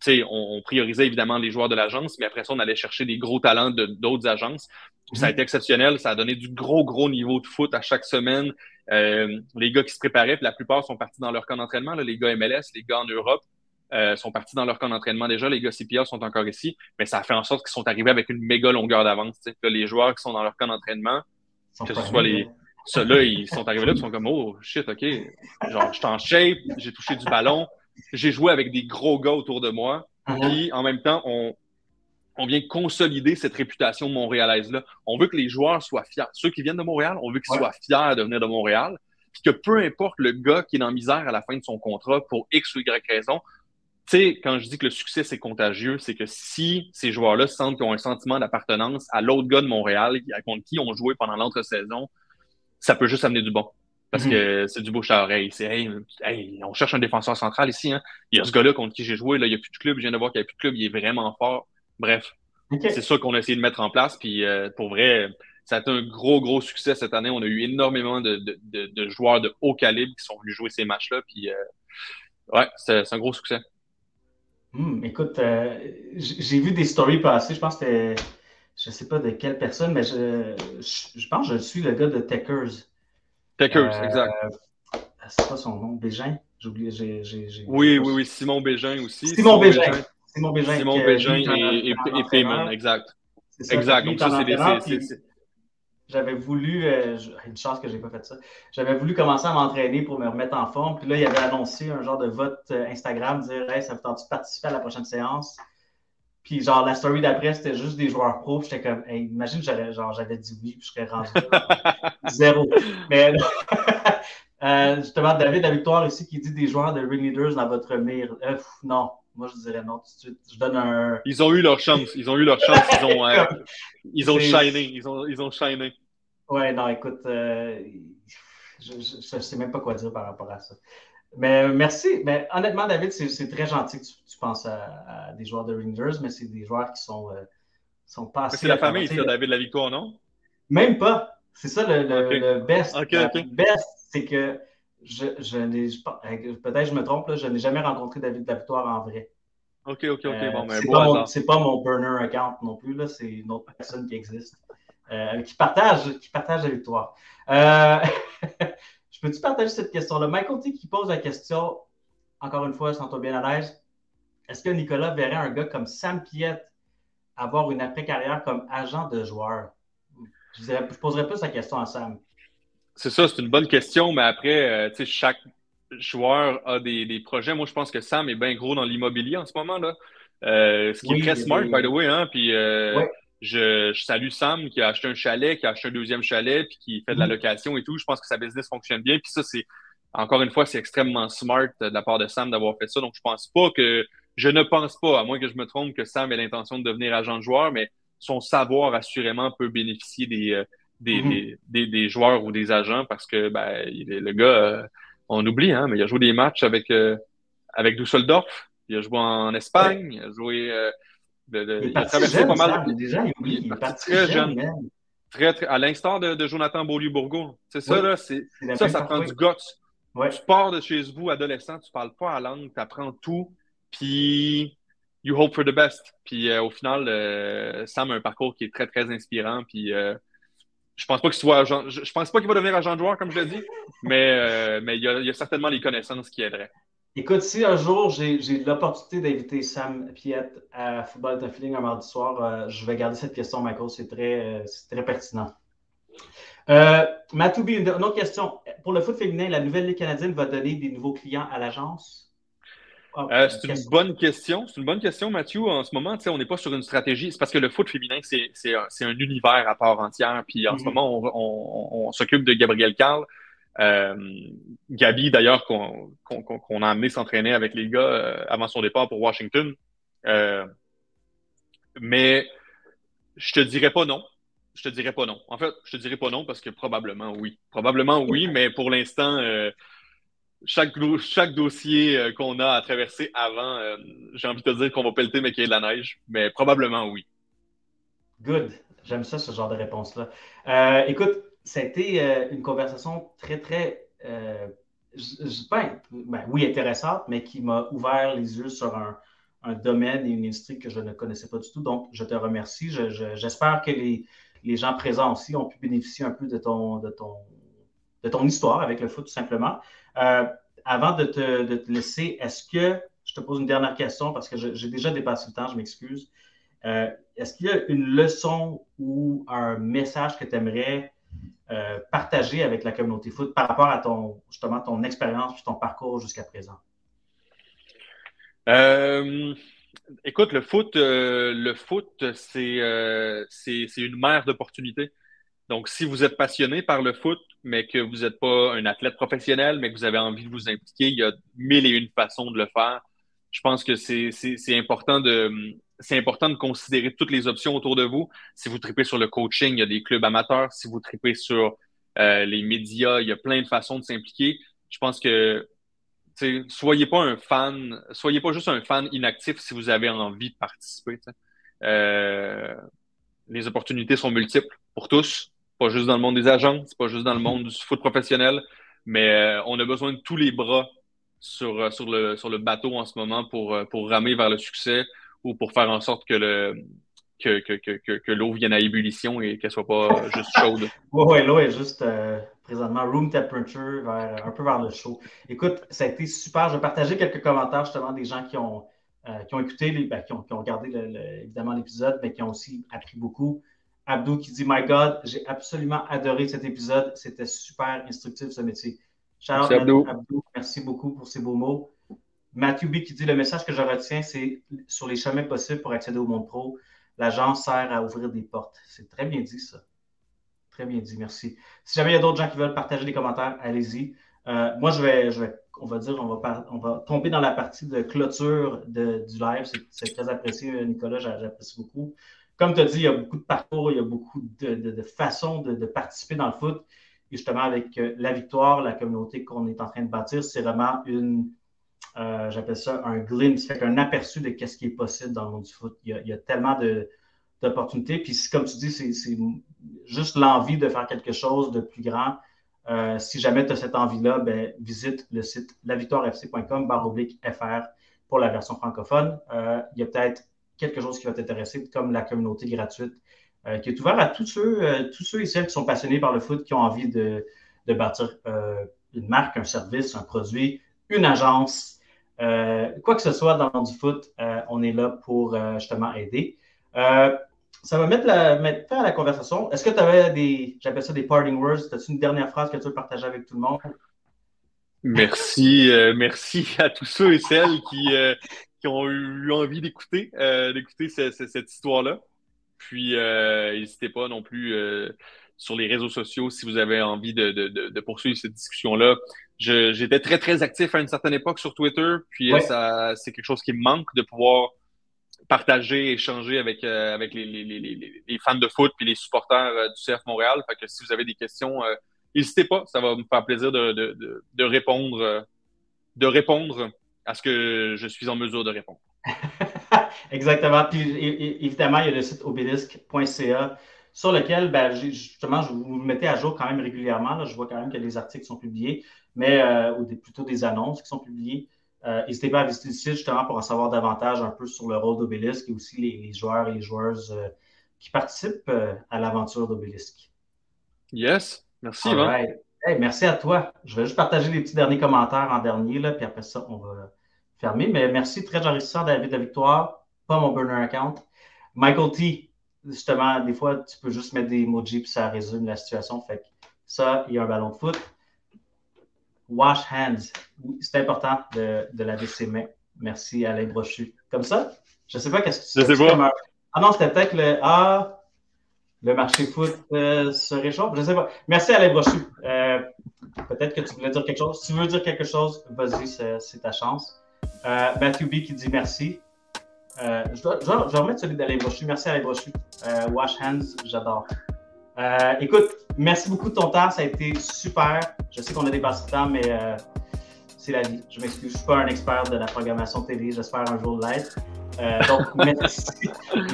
On, on priorisait évidemment les joueurs de l'agence, mais après ça, on allait chercher des gros talents d'autres agences. Ça a été exceptionnel. Ça a donné du gros, gros niveau de foot à chaque semaine. Euh, les gars qui se préparaient, la plupart sont partis dans leur camp d'entraînement. Les gars MLS, les gars en Europe euh, sont partis dans leur camp d'entraînement déjà. Les gars CPL sont encore ici. Mais ça a fait en sorte qu'ils sont arrivés avec une méga longueur d'avance. Les joueurs qui sont dans leur camp d'entraînement, que ce soit les. Ceux-là, ils sont arrivés là, ils sont comme Oh shit, ok. Genre, je suis en shape, j'ai touché du ballon, j'ai joué avec des gros gars autour de moi. Uh-huh. Puis en même temps, on, on vient consolider cette réputation montréalaise-là. On veut que les joueurs soient fiers. Ceux qui viennent de Montréal, on veut qu'ils soient fiers de venir de Montréal. Puis que peu importe le gars qui est dans misère à la fin de son contrat pour X ou Y raison, tu sais, quand je dis que le succès c'est contagieux, c'est que si ces joueurs-là sentent qu'ils ont un sentiment d'appartenance à l'autre gars de Montréal contre qui ont joué pendant l'entre-saison, ça peut juste amener du bon. Parce mhm. que c'est du bouche à oreille. C'est hey, on cherche un défenseur central ici. Hein. Il y a ce gars-là contre qui j'ai joué, là, il n'y a plus de club, je viens de voir qu'il n'y a plus de club, il est vraiment fort. Bref, c'est ça qu'on a essayé de mettre en place. Puis euh, pour vrai, ça a été un gros, gros succès cette année. On a eu énormément de, de, de, joueurs de haut calibre qui sont venus jouer ces matchs-là. Puis euh, ouais, c'est un gros succès. Hmm, écoute, euh, j'ai vu des stories passer. Je pense que je sais pas de quelle personne, mais je, je, pense que je suis le gars de Techers. Techers, exact. C'est pas son nom, Bégin? J'ai oublié. oui, oui, oui, Simon Bégin aussi. Simon, Bégin. Simon Bégin. Simon Bégin et, et, Payman, exact. exact. Donc, ça, c'est J'avais voulu, euh, une chance que j'ai pas fait ça, j'avais voulu commencer à m'entraîner pour me remettre en forme. Puis là, il avait annoncé un genre de vote euh, Instagram, dire Hey, ça vous tente de participer à la prochaine séance? Puis genre, la story d'après, c'était juste des joueurs pro. J'étais comme, hey, imagine, j'avais, genre, j'avais dit oui, puis je serais rendu zéro. Mais euh, justement, David La Victoire ici qui dit des joueurs de Ring Leaders dans votre mire. non, moi, je dirais non tout de suite. Je donne un. Ils ont eu leur chance. Ils ont eu leur chance. Ils ont, euh, ils ont shiné. Ils ont, ils ont shiné. Ouais, non, écoute, euh, je ne sais même pas quoi dire par rapport à ça. Mais merci. Mais honnêtement, David, c'est très gentil que tu, penses à, des joueurs de Rangers, mais c'est des joueurs qui sont, euh, sont pas assez. C'est la famille, c'est David La Victoire, non? Même pas. C'est ça le, le, best. le best, c'est que je, je n'ai peut-être je me trompe, là, je n'ai jamais rencontré David Victoire en vrai. OK, OK, OK. Euh, bon, c'est pas, mon burner account non plus, là, c'est une autre personne qui existe. Euh, qui partage, qui partage la victoire. Euh, je peux-tu partager cette question-là? Michael T qui pose la question, encore une fois, toi bien à l'aise. Est-ce que Nicolas verrait un gars comme Sam Piette avoir une après-carrière comme agent de joueur? Je, je poserais plus la question à Sam. C'est ça, c'est une bonne question, mais après, euh, tu sais, chaque joueur a des, projets. Moi, je pense que Sam est bien gros dans l'immobilier en ce moment. Là. Euh, ce qui est très smart, by the way. Hein? Puis, euh, je, salue Sam qui a acheté un chalet, qui a acheté un deuxième chalet, puis qui fait de la mm-hmm. location et tout. Je pense que sa business fonctionne bien. Puis ça, c'est encore une fois, c'est extrêmement smart de la part de Sam d'avoir fait ça. Donc, je pense pas que je ne pense pas, à moins que je me trompe, que Sam ait l'intention de devenir agent de joueur, mais son savoir assurément peut bénéficier des, Mm-hmm. des, des, joueurs ou des agents parce que ben, le gars, euh, on oublie, hein, mais il a joué des matchs avec, euh, avec Dusseldorf, il a joué en Espagne, il a joué. Euh, il, a traversé pas mal. il, il, est très jeune. Très, très, à l'instar de, Jonathan Beaulieu-Bourgault. C'est ça, là. C'est, ça, ça prend du guts. Tu pars de chez vous, adolescent, tu parles pas la langue, tu apprends tout, puis you hope for the best. Puis au final, Sam a un parcours qui est très, très inspirant. Puis je pense pas qu'il soit agent, je, pense pas qu'il va devenir agent de joueur, comme je l'ai dit, mais, euh, mais il, y a, il, y a, certainement les connaissances qui aideraient. Écoute, si un jour j'ai l'opportunité d'inviter Sam Piette à Football de Feeling un mardi soir, euh, je vais garder cette question, Michael. C'est très, euh, très pertinent. Euh, Matoubi, une, autre question. Pour le foot féminin, la nouvelle Ligue canadienne va donner des nouveaux clients à l'agence? Ah, euh, c'est une bonne question. C'est une bonne question, Mathieu. En ce moment, on n'est pas sur une stratégie. C'est parce que le foot féminin, c'est un, univers à part entière. Puis en ce mhm. moment, on, s'occupe de Gabriel Carl. Euh, Gabi, d'ailleurs, qu'on a amené s'entraîner avec les gars euh, avant son départ pour Washington. mais je te dirais pas non. Je te dirais pas non. En fait, je te dirais pas non parce que probablement oui. Probablement oui, mais pour l'instant, chaque, chaque dossier euh, qu'on a à traverser avant, euh, j'ai envie de te dire qu'on va pelleter, mais qu'il y ait de la neige. Mais probablement oui. Good. J'aime ça, ce genre de réponse-là. Euh, écoute, ça a été une conversation très, très, ben, ben, oui, intéressante, mais qui m'a ouvert les yeux sur un, domaine et une industrie que je ne connaissais pas du tout. Donc, je te remercie. J'espère que les, les, gens présents aussi ont pu bénéficier un peu de ton, de ton, de ton histoire avec le foot, tout simplement. Euh, avant de te, laisser, est-ce que, je te pose une dernière question parce que j'ai déjà dépassé le temps, je m'excuse. Euh, est-ce qu'il y a une leçon ou un message que tu aimerais euh, partager avec la communauté foot par rapport à ton, justement, ton expérience et ton parcours jusqu'à présent? écoute, le foot, le foot, c'est, une mer d'opportunités. Donc, si vous êtes passionné par le foot, mais que vous n'êtes pas un athlète professionnel, mais que vous avez envie de vous impliquer, il y a mille et une façons de le faire. Je pense que c'est important de c'est important de considérer toutes les options autour de vous. Si vous tripez sur le coaching, il y a des clubs amateurs. Si vous tripez sur les médias, il y a plein de façons de s'impliquer. Je pense que soyez pas un fan, soyez pas juste un fan inactif si vous avez envie de participer. Euh, les opportunités sont multiples pour tous, pas juste dans le monde des agents, c'est pas juste dans le monde du foot professionnel, mais euh, on a besoin de tous les bras sur, euh, sur, le, sur le bateau en ce moment pour, pour ramer vers le succès ou pour faire en sorte que le, que, que, que, que l'eau vienne à ébullition et qu'elle soit pas juste chaude. Oui, oui, l'eau est juste présentement room temperature, vers, un peu vers le chaud. Écoute, ça a été super. Je vais partager quelques commentaires justement des gens qui ont, euh, qui ont écouté, les, ben, qui, ont, qui, ont, regardé évidemment l'épisode, mais qui ont aussi appris beaucoup. Abdou qui dit My God, j'ai absolument adoré cet épisode. C'était super instructif ce métier. Charles Abdou. Abdou, merci beaucoup pour ces beaux mots. Matthew B qui dit Le message que je retiens, c'est sur les chemins possibles pour accéder au monde pro. L'agence sert à ouvrir des portes. C'est très bien dit, ça. Très bien dit, merci. Si jamais il y a d'autres gens qui veulent partager des commentaires, allez-y. Euh, moi, je vais, je on va dire, on va, on va tomber dans la partie de clôture de, du live. C'est très apprécié, Nicolas, j'apprécie beaucoup. Comme tu as dit, il y a beaucoup de parcours, il y a beaucoup de, de, façons de, participer dans le foot. Et justement, avec euh, la victoire, la communauté qu'on est en train de bâtir, c'est vraiment une, euh, j'appelle ça un glimpse, un aperçu de ce qui est possible dans le monde du foot. Il y a, tellement d'opportunités. Puis, comme tu dis, c'est juste l'envie de faire quelque chose de plus grand. Euh, si jamais tu as cette envie-là, ben, visite le site lavictoirefc.com FR pour la version francophone. Euh, il y a peut-être quelque chose qui va t'intéresser, comme la communauté gratuite, qui est ouverte à tous ceux, tous ceux et celles qui sont passionnés par le foot, qui ont envie de, de bâtir une marque, un service, un produit, une agence, quoi que ce soit dans du foot, euh, on est là pour euh, justement aider. ça va mettre la, mettre à la conversation. Est-ce que tu avais des, j'appelle ça des parting words, as-tu une dernière phrase que tu veux partager avec tout le monde? Merci, merci à tous ceux et celles qui, qui ont eu envie d'écouter, d'écouter cette histoire-là. Puis, n'hésitez pas non plus sur les réseaux sociaux si vous avez envie de, de, de poursuivre cette discussion-là j'étais très, très actif à une certaine époque sur Twitter. Puis ça, c'est quelque chose qui me manque de pouvoir partager, échanger avec, euh, avec les, les, les, les, fans de foot puis les supporters euh, du CF Montréal. Fait que si vous avez des questions, euh, n'hésitez pas. Ça va me faire plaisir de, de, de, répondre, de répondre à ce que je suis en mesure de répondre. Exactement. Puis évidemment, il y a le site obélisque.ca sur lequel, ben, justement, je vous mettez à jour quand même régulièrement. Là. Je vois quand même que les articles sont publiés mais euh, ou plutôt des annonces qui sont publiées. Euh, n'hésitez pas à visiter le site justement pour en savoir davantage un peu sur le rôle d'Obélisque et aussi les, joueurs et les joueuses euh, qui participent à l'aventure d'Obélisque. Yes, merci. merci à toi. Je vais juste partager les petits derniers commentaires en dernier, là, puis après ça, on va fermer. Mais merci, très enrichissant, David de Victoire. Pas mon burner account. Michael T, justement, des fois, tu peux juste mettre des emojis puis ça résume la situation. Fait ça, il y a un ballon de foot wash hands. C'est important de, de, laver ses mains. Merci, Alain Brochu. Comme ça? Je ne sais pas qu'est-ce que tu sais pas. Ah non, c'était peut-être le Ah, le marché foot euh, se réchauffe. Je ne sais pas. Merci, Alain Brochu. Euh, peut-être que tu voulais dire quelque chose. Si tu veux dire quelque chose, vas-y, c'est ta chance. Euh, Matthew B qui dit merci. Je, dois, je, vais remettre celui d'Alain Brochu. Merci, Alain Brochu. wash hands, j'adore. Euh, écoute, merci beaucoup de ton temps. Ça a été super. Je sais qu'on a dépassé le temps, mais euh, c'est la vie. Je m'excuse. Je ne suis pas un expert de la programmation télé. J'espère un jour l'être. Euh, donc, merci.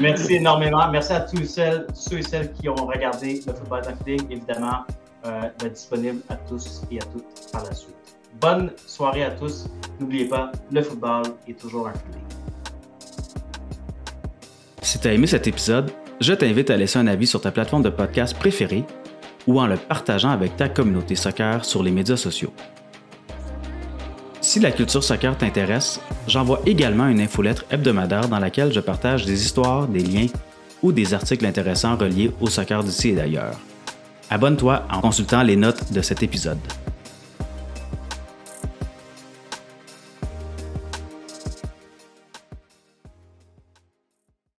merci énormément. Merci à tous ceux, ceux et celles qui ont regardé le football feeling. Évidemment, va disponible à tous et à toutes par la suite. Bonne soirée à tous. N'oubliez pas, le football est toujours un feeling. Si tu as aimé cet épisode, je t'invite à laisser un avis sur ta plateforme de podcast préférée ou en le partageant avec ta communauté soccer sur les médias sociaux. Si la culture soccer t'intéresse, j'envoie également une infolettre hebdomadaire dans laquelle je partage des histoires, des liens ou des articles intéressants reliés au soccer d'ici et d'ailleurs. Abonne-toi en consultant les notes de cet épisode.